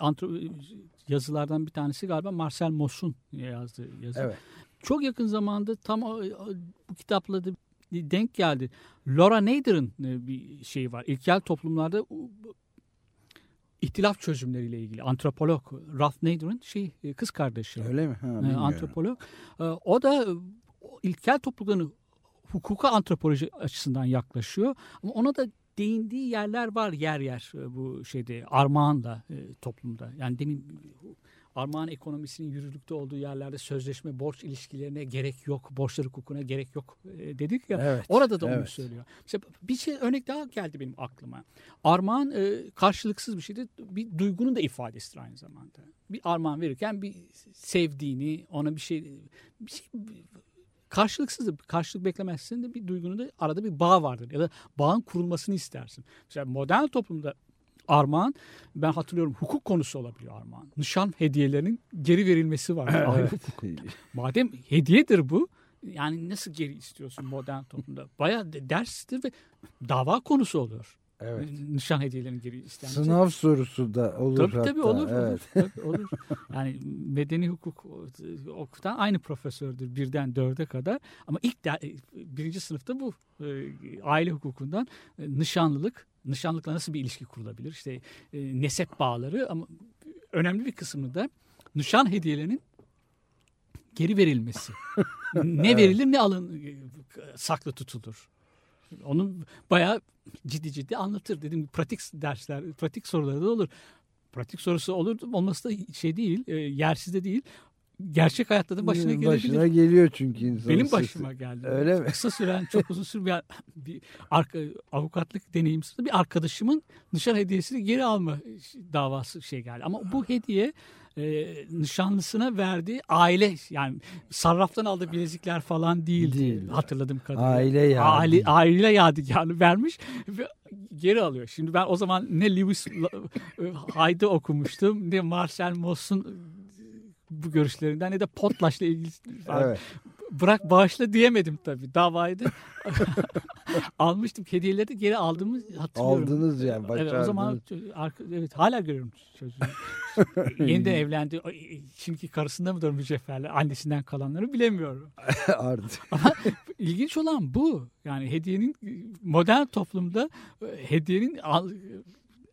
yazılardan bir tanesi galiba Marcel Mauss'un yazdığı yazı. Evet. Çok yakın zamanda tam bu kitapla da denk geldi. Laura Nader'ın e, bir şeyi var. İlkel toplumlarda ihtilaf çözümleriyle ilgili antropolog Ralph Nader'ın şey e, kız kardeşi. Öyle mi? Ha, bilmiyorum. antropolog. O da e, ilkel toplumların hukuka antropoloji açısından yaklaşıyor. Ama ona da değindiği yerler var yer yer e, bu şeyde armağanla e, toplumda. Yani demin e, armağan ekonomisinin yürürlükte olduğu yerlerde sözleşme borç ilişkilerine gerek yok, borçlar hukukuna gerek yok e, dedik ya. Evet, Orada da onu evet. söylüyor. Mesela bir şey örnek daha geldi benim aklıma. Armağan e, karşılıksız bir şeydir. Bir duygunun da ifadesidir aynı zamanda. Bir armağan verirken bir sevdiğini, ona bir şey bir şey karşılıksızdır. Karşılık beklemezsin de bir duygunun da arada bir bağ vardır ya da bağın kurulmasını istersin. Mesela modern toplumda armağan ben hatırlıyorum hukuk konusu olabiliyor armağan. Nişan hediyelerinin geri verilmesi var. Hukuk. [LAUGHS] Madem hediyedir bu yani nasıl geri istiyorsun modern toplumda? Bayağı de- derstir ve dava konusu olur. Evet. Nişan hediyelerinin geri istenmesi. Sınav sorusu da olur Tabii hatta. tabii olur, Evet. olur, tabii olur. Yani medeni hukuk okutan aynı profesördür birden dörde kadar. Ama ilk de, birinci sınıfta bu e, aile hukukundan e, nişanlılık, nişanlıkla nasıl bir ilişki kurulabilir? İşte e, nesep bağları ama önemli bir kısmı da nişan hediyelerinin geri verilmesi. [LAUGHS] ne verilir ne alın e, saklı tutulur. Onu bayağı ciddi ciddi anlatır. Dedim pratik dersler, pratik soruları da olur. Pratik sorusu olur olması da şey değil, e, yersiz de değil. Gerçek hayatta da başına gelebilir. Başına geliyor çünkü insanın Benim başıma geldi. Öyle mi? Kısa süren, çok uzun süren bir, [LAUGHS] bir arka, avukatlık deneyimsizde bir arkadaşımın nişan hediyesini geri alma davası şey geldi. Ama bu hediye e, nişanlısına verdiği aile yani sarraftan aldığı bilezikler falan değildi. Değil. Hatırladığım kadarıyla. Aile yadigarı. Aile, aile yadigarı vermiş ve geri alıyor. Şimdi ben o zaman ne Lewis Hyde'ı okumuştum ne Marcel Mauss'un bu görüşlerinden ne de Potlatch'la ilgili Evet. bırak bağışla diyemedim tabii. Davayı da [LAUGHS] almıştım. Hediyeleri de geri aldığımı hatırlıyorum. Aldınız yani, Evet, o zaman evet hala görüyorum çocuğu. [LAUGHS] Yeniden evlendi. Şimdiki karısında mıdır mücevherler? Annesinden kalanları bilemiyorum. [LAUGHS] Artık. İlginç olan bu. Yani hediyenin modern toplumda e, hediyenin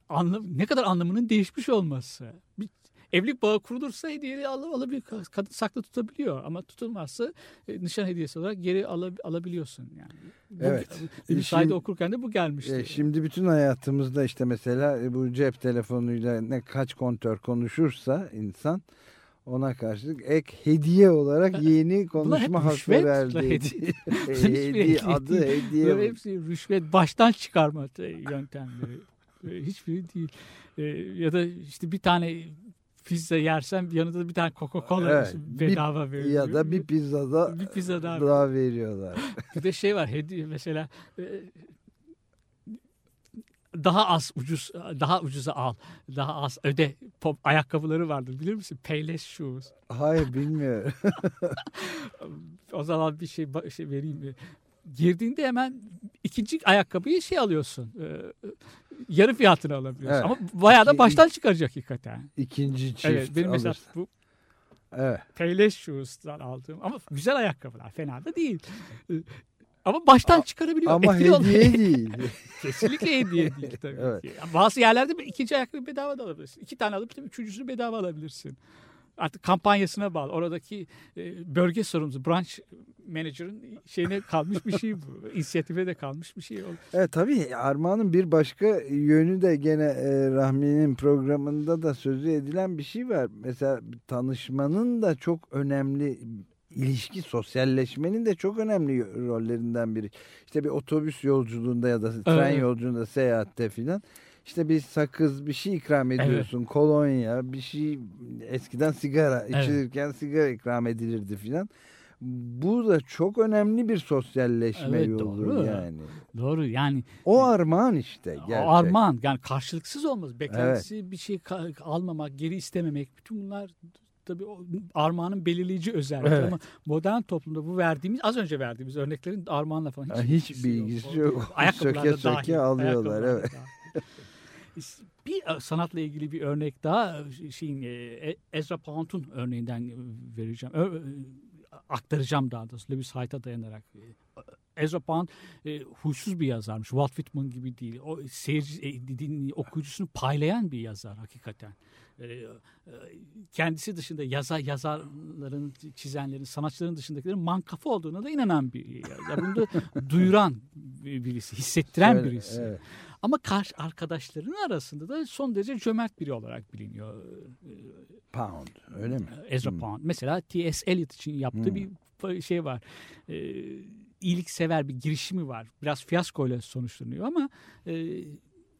anlam, ne kadar anlamının değişmiş olması. Bir evlilik bağı kurulursa hediyeyi al, alabilir, kadın saklı tutabiliyor ama tutulmazsa e, nişan hediyesi olarak geri alab- alabiliyorsun yani. Bu, Evet. Lewis Şimdi- Hyde okurken de bu gelmişti. E, şimdi bütün hayatımızda işte mesela e, bu cep telefonuyla ne kaç kontör konuşursa insan ona karşılık ek hediye olarak [LAUGHS] yeni konuşma hakkı verdi. hediye. [LAUGHS] E, hediye, adı hediye. Böyle hepsi rüşvet baştan çıkarma te- yöntemleri. E, Hiçbiri değil. E, ya da işte bir tane pizza yersen yanında da bir tane Coca-Cola Evet, bedava veriyor. ya da bir pizzada bir pizza daha. daha veriyorlar. [LAUGHS] Bir de şey var hediye mesela e, daha az ucuz daha ucuza al. Daha az öde pop ayakkabıları vardır bilir misin? Payless shoes. Hayır bilmiyorum. [LAUGHS] O zaman bir şey, şey vereyim. Girdiğinde hemen ikinci ayakkabıyı şey alıyorsun. e, yarı fiyatına alabiliyorsun. Evet. Ama bayağı da baştan çıkaracak hakikaten. İkinci çift evet, benim mesela alırsa. bu Evet. Payless shoes'tan aldığım ama güzel ayakkabılar fena da değil. E, Ama baştan çıkarabiliyor. Ama Etkili hediye değil. [LAUGHS] Kesinlikle hediye değil tabii Evet. ki. Bazı yerlerde ikinci ayakkabı bedava da alabilirsin. İki tane alıp üçüncüsünü bedava alabilirsin. Artık kampanyasına bağlı. Oradaki e, bölge sorumlusu, branch manager'ın şeyine kalmış bir şey bu. [LAUGHS] İnisiyatife de kalmış bir şey. Evet tabii Armağan'ın bir başka yönü de gene e, Rahmi'nin programında da sözü edilen bir şey var. Mesela tanışmanın da çok önemli ilişki, sosyalleşmenin de çok önemli rollerinden biri. İşte bir otobüs yolculuğunda ya da tren Evet. yolculuğunda, seyahatte filan. İşte bir sakız, bir şey ikram ediyorsun. Kolonya, bir şey eskiden sigara Evet. içilirken sigara ikram edilirdi filan. Bu da çok önemli bir sosyalleşme Evet, yolu doğru. yani. Doğru yani O armağan işte gerçek. O armağan yani karşılıksız olmaz. Beklentisi bir şey almamak, geri istememek bütün bunlar tabii o armağanın belirleyici özellikleri Evet. ama modern toplumda bu verdiğimiz az önce verdiğimiz örneklerin armağanla falan hiç, hiç bilgisi yok. [LAUGHS] Ayakkabılarda Söke söke dahil, alıyorlar, evet. dahil. Bir e, sanatla ilgili bir örnek daha e, şeyin e, Ezra Pound'un örneğinden vereceğim. Aktaracağım daha doğrusu Lewis Hyde'a dayanarak. E, Ezra Pound e, huysuz bir yazarmış. Walt Whitman gibi değil. O seyirci, e, din, okuyucusunu paylayan bir yazar hakikaten. E, e, kendisi dışında yazar yazarların, çizenlerin, sanatçıların dışındakilerin mankafa olduğuna da inanan bir yazar. Bunu da duyuran bir- birisi, hissettiren Şöyle, birisi. evet. Ama karşı arkadaşlarının arasında da son derece cömert biri olarak biliniyor. Pound öyle mi? Ezra Hmm. Pound. Mesela T.S. Eliot için yaptığı Hmm. bir şey var. Ee, iyiliksever bir girişimi var. Biraz fiyaskoyla sonuçlanıyor ama e,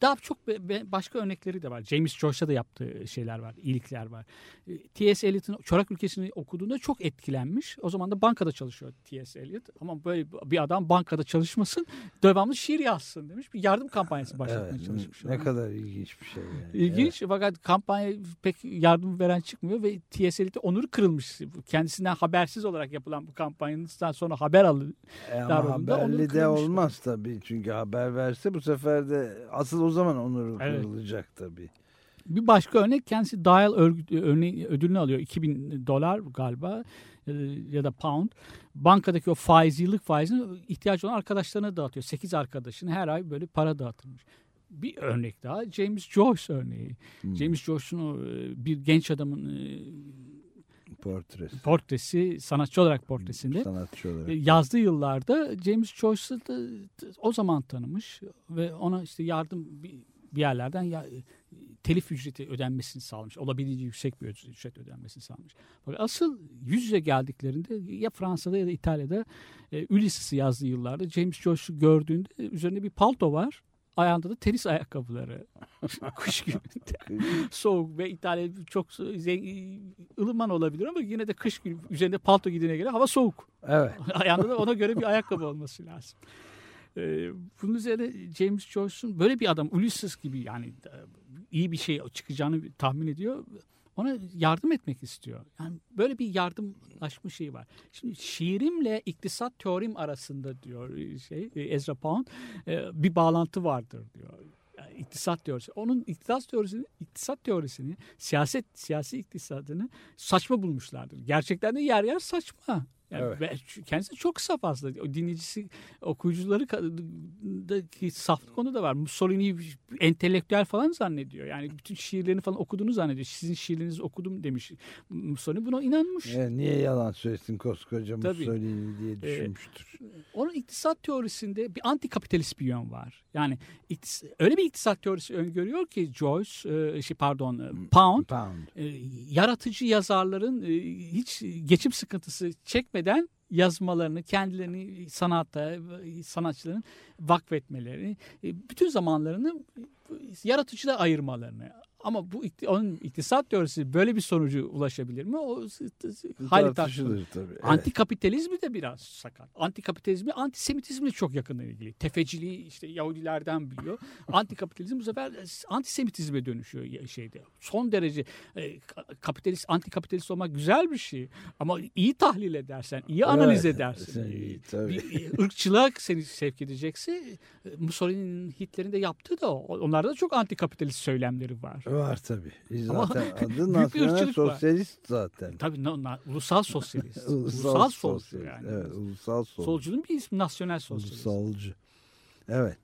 daha çok be- be- başka örnekleri de var. James Joyce'a da yaptığı şeyler var, iyilikler var. E, T.S. Eliot'un Çorak Ülkesi'ni okuduğunda çok etkilenmiş. O zaman da bankada çalışıyor T.S. Eliot. Ama böyle bir adam bankada çalışmasın, devamlı şiir yazsın demiş. Bir yardım kampanyası başlatmaya Evet, çalışmış. ne kadar ilginç bir şey. Yani. İlginç fakat kampanya pek yardım veren çıkmıyor ve T.S. Eliot'e onuru kırılmış. Kendisinden habersiz olarak yapılan bu kampanyanın sonra haber alır. E ama haberli de olmaz tabii. Çünkü haber verse bu sefer de asıl o zaman onuru Evet. kırılacak tabii. Bir başka örnek kendisi Dial örgü- örneği, ödülünü alıyor. 2000 dolar galiba e, ya da pound. Bankadaki o faiz, yıllık faizini ihtiyacı olan arkadaşlarına dağıtıyor. 8 arkadaşına her ay böyle para dağıtılmış. Bir örnek daha James Joyce örneği. Hmm. James Joyce'un e, bir genç adamın e, Portresi. portresi, sanatçı olarak portresinde Sanatçı olarak. E, yazdığı yıllarda James Joyce'ı da da o zaman tanımış ve ona işte yardım bir, yerlerden ya, telif ücreti ödenmesini sağlamış. Olabildiğince yüksek bir ücret ödenmesini sağlamış. Fakat asıl yüz yüze geldiklerinde ya Fransa'da ya da İtalya'da e, Ulysses'ı yazdığı yıllarda James Joyce'u gördüğünde üzerinde bir palto var. Ayağında da tenis ayakkabıları. [LAUGHS] Kış gününde. [LAUGHS] Soğuk ve İtalya çok zengin, ılıman olabilir ama yine de kış günü üzerinde palto giydiğine göre hava soğuk. Evet. [LAUGHS] Ayağında da ona göre bir ayakkabı olması lazım. Ee, bunun üzerine James Joyce'un böyle bir adam Ulysses gibi yani e, iyi bir şey çıkacağını tahmin ediyor. Ona yardım etmek istiyor. Yani böyle bir yardımlaşma şeyi var. Şimdi şiirimle iktisat teorim arasında diyor e, şey e, Ezra Pound e, bir bağlantı vardır diyor. Yani iktisat teorisi. Onun iktisat teorisini, iktisat teorisini, siyaset, siyasi iktisadını saçma bulmuşlardır. Gerçekten de yer yer saçma. Yani Evet. ve kendisi çok saf aslında. O dinleyicisi, okuyucuları daki saflık konu da var. Mussolini entelektüel falan zannediyor. Yani bütün şiirlerini falan okuduğunu zannediyor. Sizin şiirlerinizi okudum demiş Mussolini. Buna inanmış. E, niye yalan söylesin koskoca Tabii. Mussolini diye düşünmüştür. Onun iktisat teorisinde bir antikapitalist bir yön var. Yani öyle bir iktisat teorisi öngörüyor ki Joyce, e, şey pardon e, Pound, Pound. e, yaratıcı yazarların e, hiç geçim sıkıntısı çekmeden yazmalarını, kendilerini sanatta, sanatçıların vakfetmelerini, e, bütün zamanlarını e, yaratıcıda ayırmalarını. Ama bu onun iktisat teorisi böyle bir sonucu ulaşabilir mi? O hali tartışılır. Tabii. Antikapitalizmi de biraz sakat. Antikapitalizmi antisemitizmle çok yakından ilgili. Tefeciliği işte Yahudilerden biliyor. [LAUGHS] Antikapitalizm bu sefer antisemitizme dönüşüyor şeyde. Son derece e, ka- kapitalist, antikapitalist olmak güzel bir şey. Ama iyi tahlil edersen, iyi analiz Evet, edersin. iyi, e, tabii. bir e, ırkçılığa seni sevk edecekse e, Mussolini'nin Hitler'in de yaptığı da o. Onlarda da çok antikapitalist söylemleri var. Var tabii. Ama Zaten [LAUGHS] adı nasyonel ırkçılık var. sosyalist zaten. Tabii no, na- ulusal sosyalist. [LAUGHS] Ulusal, solcu sosyalist. yani. Evet, ulusal solcu. Solcunun bir ismi nasyonel sosyalist. Ulusalcı. Evet.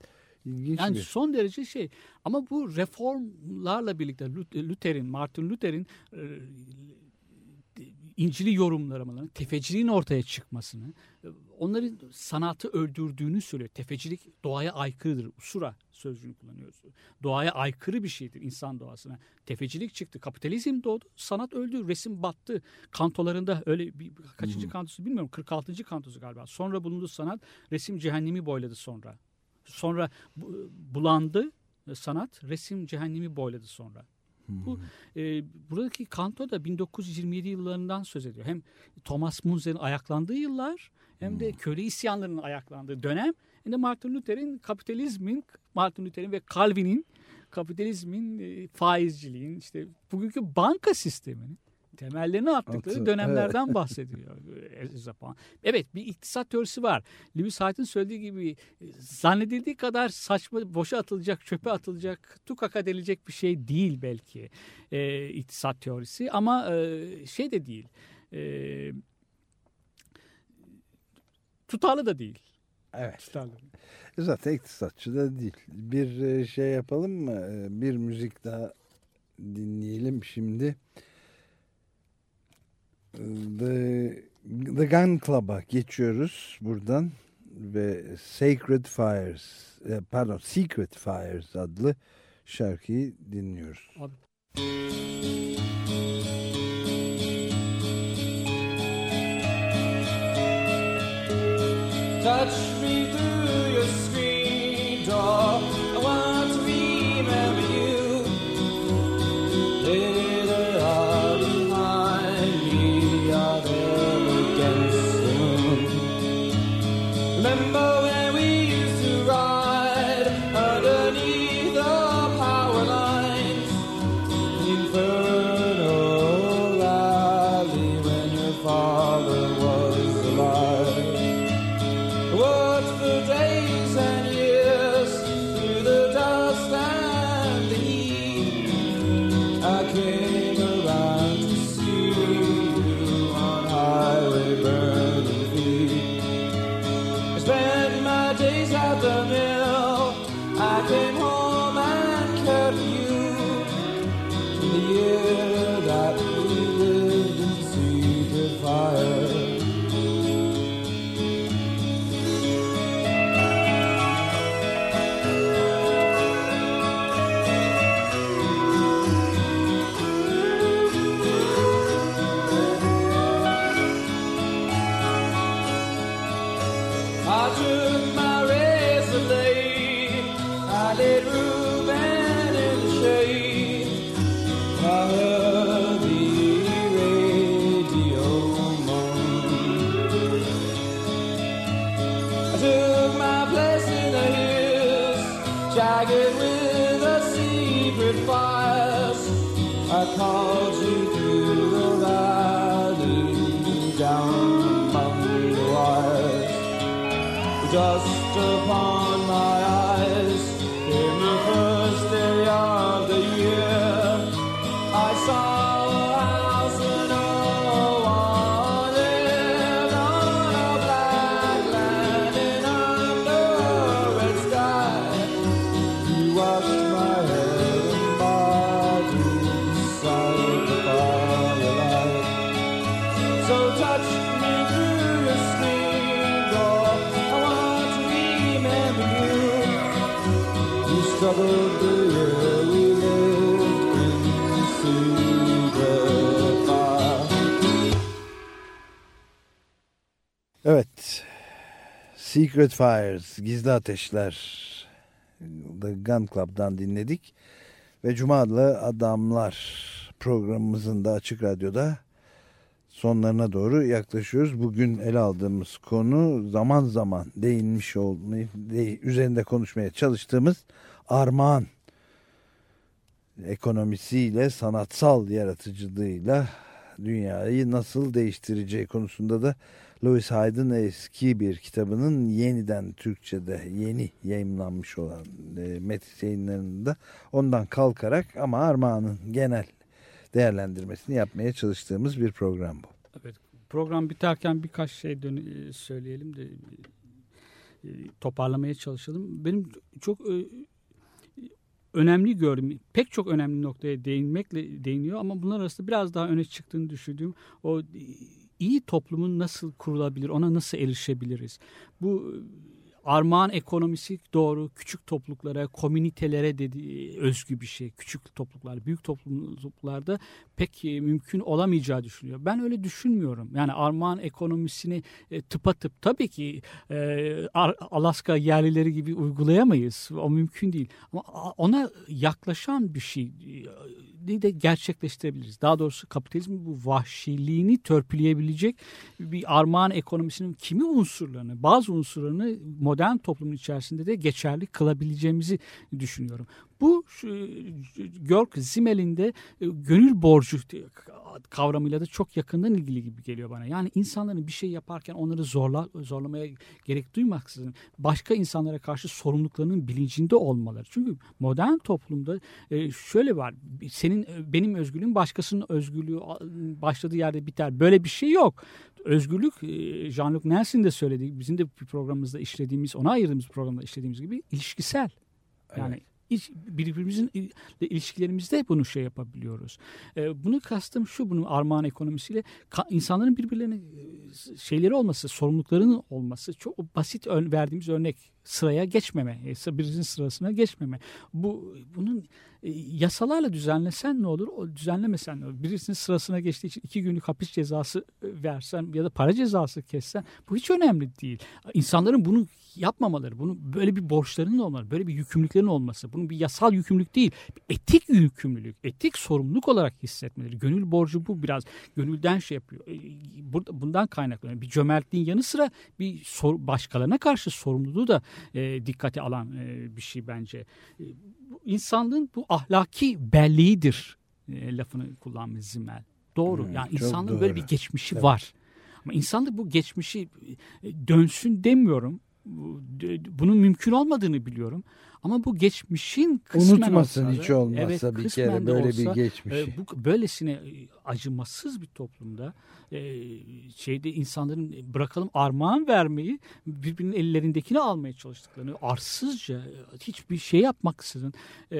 İlginç Yani bir. son derece şey ama bu reformlarla birlikte Lut- Luther'in, Martin Luther'in e, İncil'i yorumlamalarını, tefeciliğin ortaya çıkmasını, e, onların sanatı öldürdüğünü söylüyor. Tefecilik doğaya aykırıdır. Usura sözcüğünü kullanıyoruz. Doğaya aykırı bir şeydir insan doğasına. Tefecilik çıktı, kapitalizm doğdu, sanat öldü, resim battı. Kantolarında öyle bir, kaçıncı hmm. kantosu bilmiyorum 46. kantosu galiba. Sonra bulundu sanat, resim cehennemi boyladı sonra. Sonra bulandı sanat, resim cehennemi boyladı sonra. Bu e, buradaki Kanto da 1927 yıllarından söz ediyor. Hem Thomas Munzer'in ayaklandığı yıllar hem de köle isyanlarının ayaklandığı dönem de Martin Luther'in kapitalizmin, Martin Luther'in ve Calvin'in kapitalizmin, e, faizciliğin, işte bugünkü banka sisteminin temellerini attıkları Atı, dönemlerden evet. [LAUGHS] bahsediyor. Evet bir iktisat teorisi var. Lewis Hyde'ın söylediği gibi e, zannedildiği kadar saçma boşa atılacak, çöpe atılacak, tukaka denilecek bir şey değil belki e, iktisat teorisi ama e, şey de değil. E, tutarlı da değil. Evet. Tutarlı. Zaten iktisatçı da değil. Bir e, şey yapalım mı? Bir müzik daha dinleyelim şimdi. The, The Gun Club'a geçiyoruz buradan ve Sacred Fires e, pardon Secret Fires adlı şarkıyı dinliyoruz. Abi. Touch Oh. Secret Fires, Gizli Ateşler The Gun Club'dan dinledik. Ve Cuma Adamlar programımızın da Açık Radyo'da sonlarına doğru yaklaşıyoruz. Bugün ele aldığımız konu zaman zaman değinmiş olmayı, de, üzerinde konuşmaya çalıştığımız armağan ekonomisiyle, sanatsal yaratıcılığıyla dünyayı nasıl değiştireceği konusunda da Louis Hyde'ın eski bir kitabının yeniden Türkçe'de yeni yayımlanmış olan e, Metis yayınlarında ondan kalkarak ama armağanın genel değerlendirmesini yapmaya çalıştığımız bir program bu. Evet, program biterken birkaç şey e, söyleyelim de e, toparlamaya çalışalım. Benim çok e, önemli gördüm. Pek çok önemli noktaya değinmekle değiniyor ama bunlar arasında biraz daha öne çıktığını düşündüğüm o iyi toplumun nasıl kurulabilir, ona nasıl erişebiliriz? Bu armağan ekonomisi doğru küçük topluluklara, komünitelere dedi, özgü bir şey. Küçük topluluklar, büyük topluluklarda pek e, mümkün olamayacağı düşünüyor. Ben öyle düşünmüyorum. Yani armağan ekonomisini e, tıpatıp tabii ki e, Alaska yerlileri gibi uygulayamayız. O mümkün değil. Ama ona yaklaşan bir şey de gerçekleştirebiliriz. Daha doğrusu kapitalizmin bu vahşiliğini törpüleyebilecek bir armağan ekonomisinin kimi unsurlarını, bazı unsurlarını modern toplumun içerisinde de geçerli kılabileceğimizi düşünüyorum. Bu Görk Zimmel'in de e, gönül borcu kavramıyla da çok yakından ilgili gibi geliyor bana. Yani insanların bir şey yaparken onları zorla, zorlamaya gerek duymaksızın başka insanlara karşı sorumluluklarının bilincinde olmaları. Çünkü modern toplumda e, şöyle var. Senin benim özgürlüğüm başkasının özgürlüğü başladığı yerde biter. Böyle bir şey yok özgürlük e, Jean-Luc Nelson de söyledi. Bizim de bir programımızda işlediğimiz, ona ayırdığımız programda işlediğimiz gibi ilişkisel. Yani evet birbirimizin ilişkilerimizde bunu şey yapabiliyoruz. Bunu kastım şu bunun armağan ekonomisiyle insanların birbirlerine şeyleri olması, sorumluluklarının olması çok basit verdiğimiz örnek sıraya geçmeme, birisinin sırasına geçmeme. Bu bunun e, yasalarla düzenlesen ne olur, o düzenlemesen ne olur? Birisinin sırasına geçtiği için iki günlük hapis cezası versen ya da para cezası kessen bu hiç önemli değil. İnsanların bunu yapmamaları, bunu böyle bir borçlarının olmaları, böyle bir yükümlülüklerin olması, bunun bir yasal yükümlülük değil, bir etik yükümlülük, etik sorumluluk olarak hissetmeleri. Gönül borcu bu biraz gönülden şey yapıyor. E, bundan kaynaklanıyor. Bir cömertliğin yanı sıra bir sor, başkalarına karşı sorumluluğu da e, dikkate alan e, bir şey bence. E, insanlığın bu ahlaki belliğidir e, lafını kullanmış Zimmel. Doğru. Hmm, yani insanlığın doğru. böyle bir geçmişi evet. var. Ama insanlık bu geçmişi e, dönsün demiyorum bunun mümkün olmadığını biliyorum. Ama bu geçmişin kısmen Unutmasın olsa, hiç olmazsa evet, bir kere böyle olsa, bir geçmiş. E, bu böylesine e, acımasız bir toplumda e, şeyde insanların bırakalım armağan vermeyi birbirinin ellerindekini almaya çalıştıklarını arsızca hiçbir şey yapmaksızın e,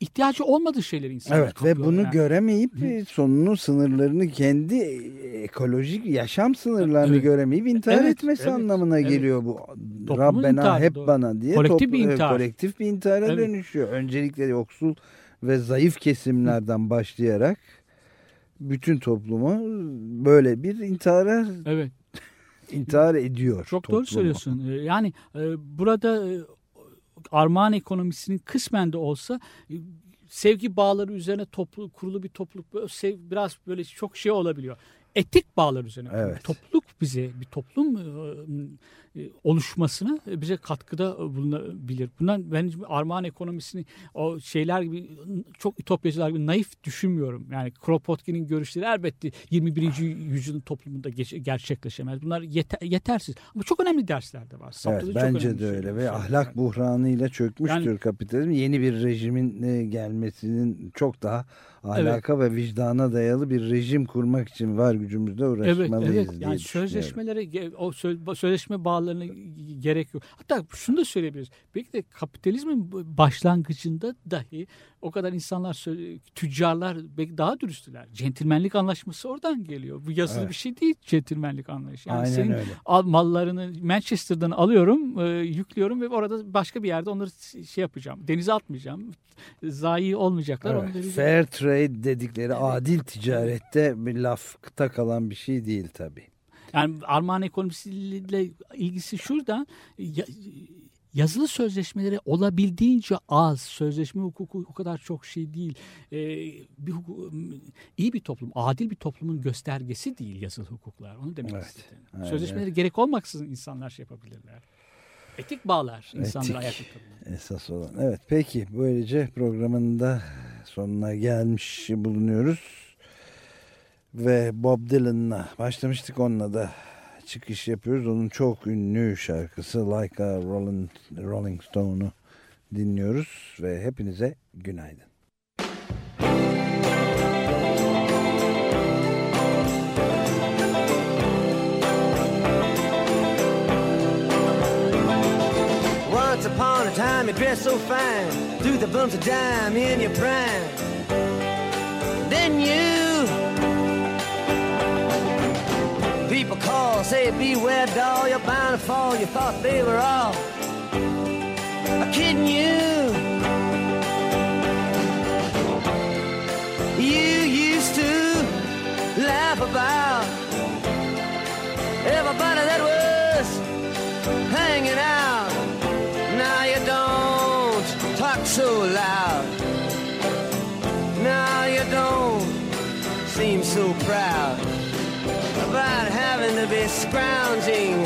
ihtiyacı olmadığı şeyleri insanlar Evet ve bunu yani. göremeyip Hı. sonunu sınırlarını kendi ekolojik yaşam sınırlarını evet. göremeyip intihar evet, etmesi evet, anlamına evet. geliyor bu. Toplumun Rabbena intiharı, hep doğru. bana diye kolektif bir intihar. kolektif bir intihara evet. dönüşüyor. Öncelikle yoksul ve zayıf kesimlerden Hı. başlayarak bütün toplumu böyle bir intihara evet. intihar ediyor. Çok toplumu. doğru söylüyorsun. Yani e, burada e, armağan ekonomisinin kısmen de olsa e, sevgi bağları üzerine toplu, kurulu bir topluluk biraz böyle çok şey olabiliyor. Etik bağlar üzerine. Evet. Topluluk bize bir toplum e, oluşmasına bize katkıda bulunabilir. Bundan ben armağan ekonomisini o şeyler gibi çok ütopyacılar gibi naif düşünmüyorum. Yani Kropotkin'in görüşleri elbette 21. yüzyılın toplumunda gerçekleşemez. Bunlar yeter, yetersiz. Ama çok önemli dersler de var. evet, bence de öyle ve ahlak yani. buhranıyla çökmüştür yani, kapitalizm. Yeni bir rejimin e, gelmesinin çok daha ahlaka evet. ve vicdana dayalı bir rejim kurmak için var gücümüzde uğraşmalıyız evet, evet. Yani sözleşmeleri o sözleşme bağlarına gerek yok. Hatta şunu da söyleyebiliriz. Belki de kapitalizmin başlangıcında dahi o kadar insanlar tüccarlar belki daha dürüsttüler. Centilmenlik anlaşması oradan geliyor. Bu yazılı evet. bir şey değil centilmenlik anlayışı. Yani Aynen senin öyle. mallarını Manchester'dan alıyorum, e, yüklüyorum ve orada başka bir yerde onları şey yapacağım. Denize atmayacağım. Zayi olmayacaklar. Evet. Fair trade dedikleri evet. adil ticarette bir lafta kalan bir şey değil tabii. Yani armağan ekonomisiyle ilgisi şurada yazılı sözleşmeleri olabildiğince az sözleşme hukuku o kadar çok şey değil ee, bir hukuku, iyi bir toplum adil bir toplumun göstergesi değil yazılı hukuklar onu demek evet. istedim. Evet, Sözleşmeleri gerek olmaksızın insanlar şey yapabilirler. Etik bağlar insanları ayakta Esas olan. Evet peki böylece programın da sonuna gelmiş bulunuyoruz. Ve Bob Dylan'la başlamıştık onunla da çıkış yapıyoruz. Onun çok ünlü şarkısı Like a Rolling, Rolling Stone'u dinliyoruz ve hepinize günaydın. Once upon a time you dress so fine, threw the bumps of dime in your prime. People call, say beware doll, you're bound to fall. You thought they were all kidding you. You used to laugh about everybody that was having to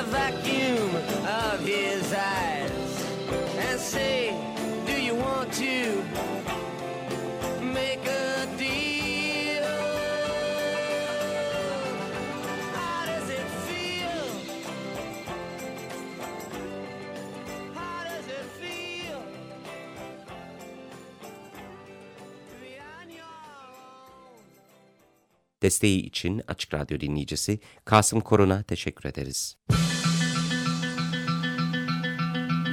the vacuum of his eyes and say, Do you want to make a deal? How does it feel? How does it feel? to be on your own? Desteği için Açık Radyo dinleyicisi Kasım Korun'a teşekkür ederiz.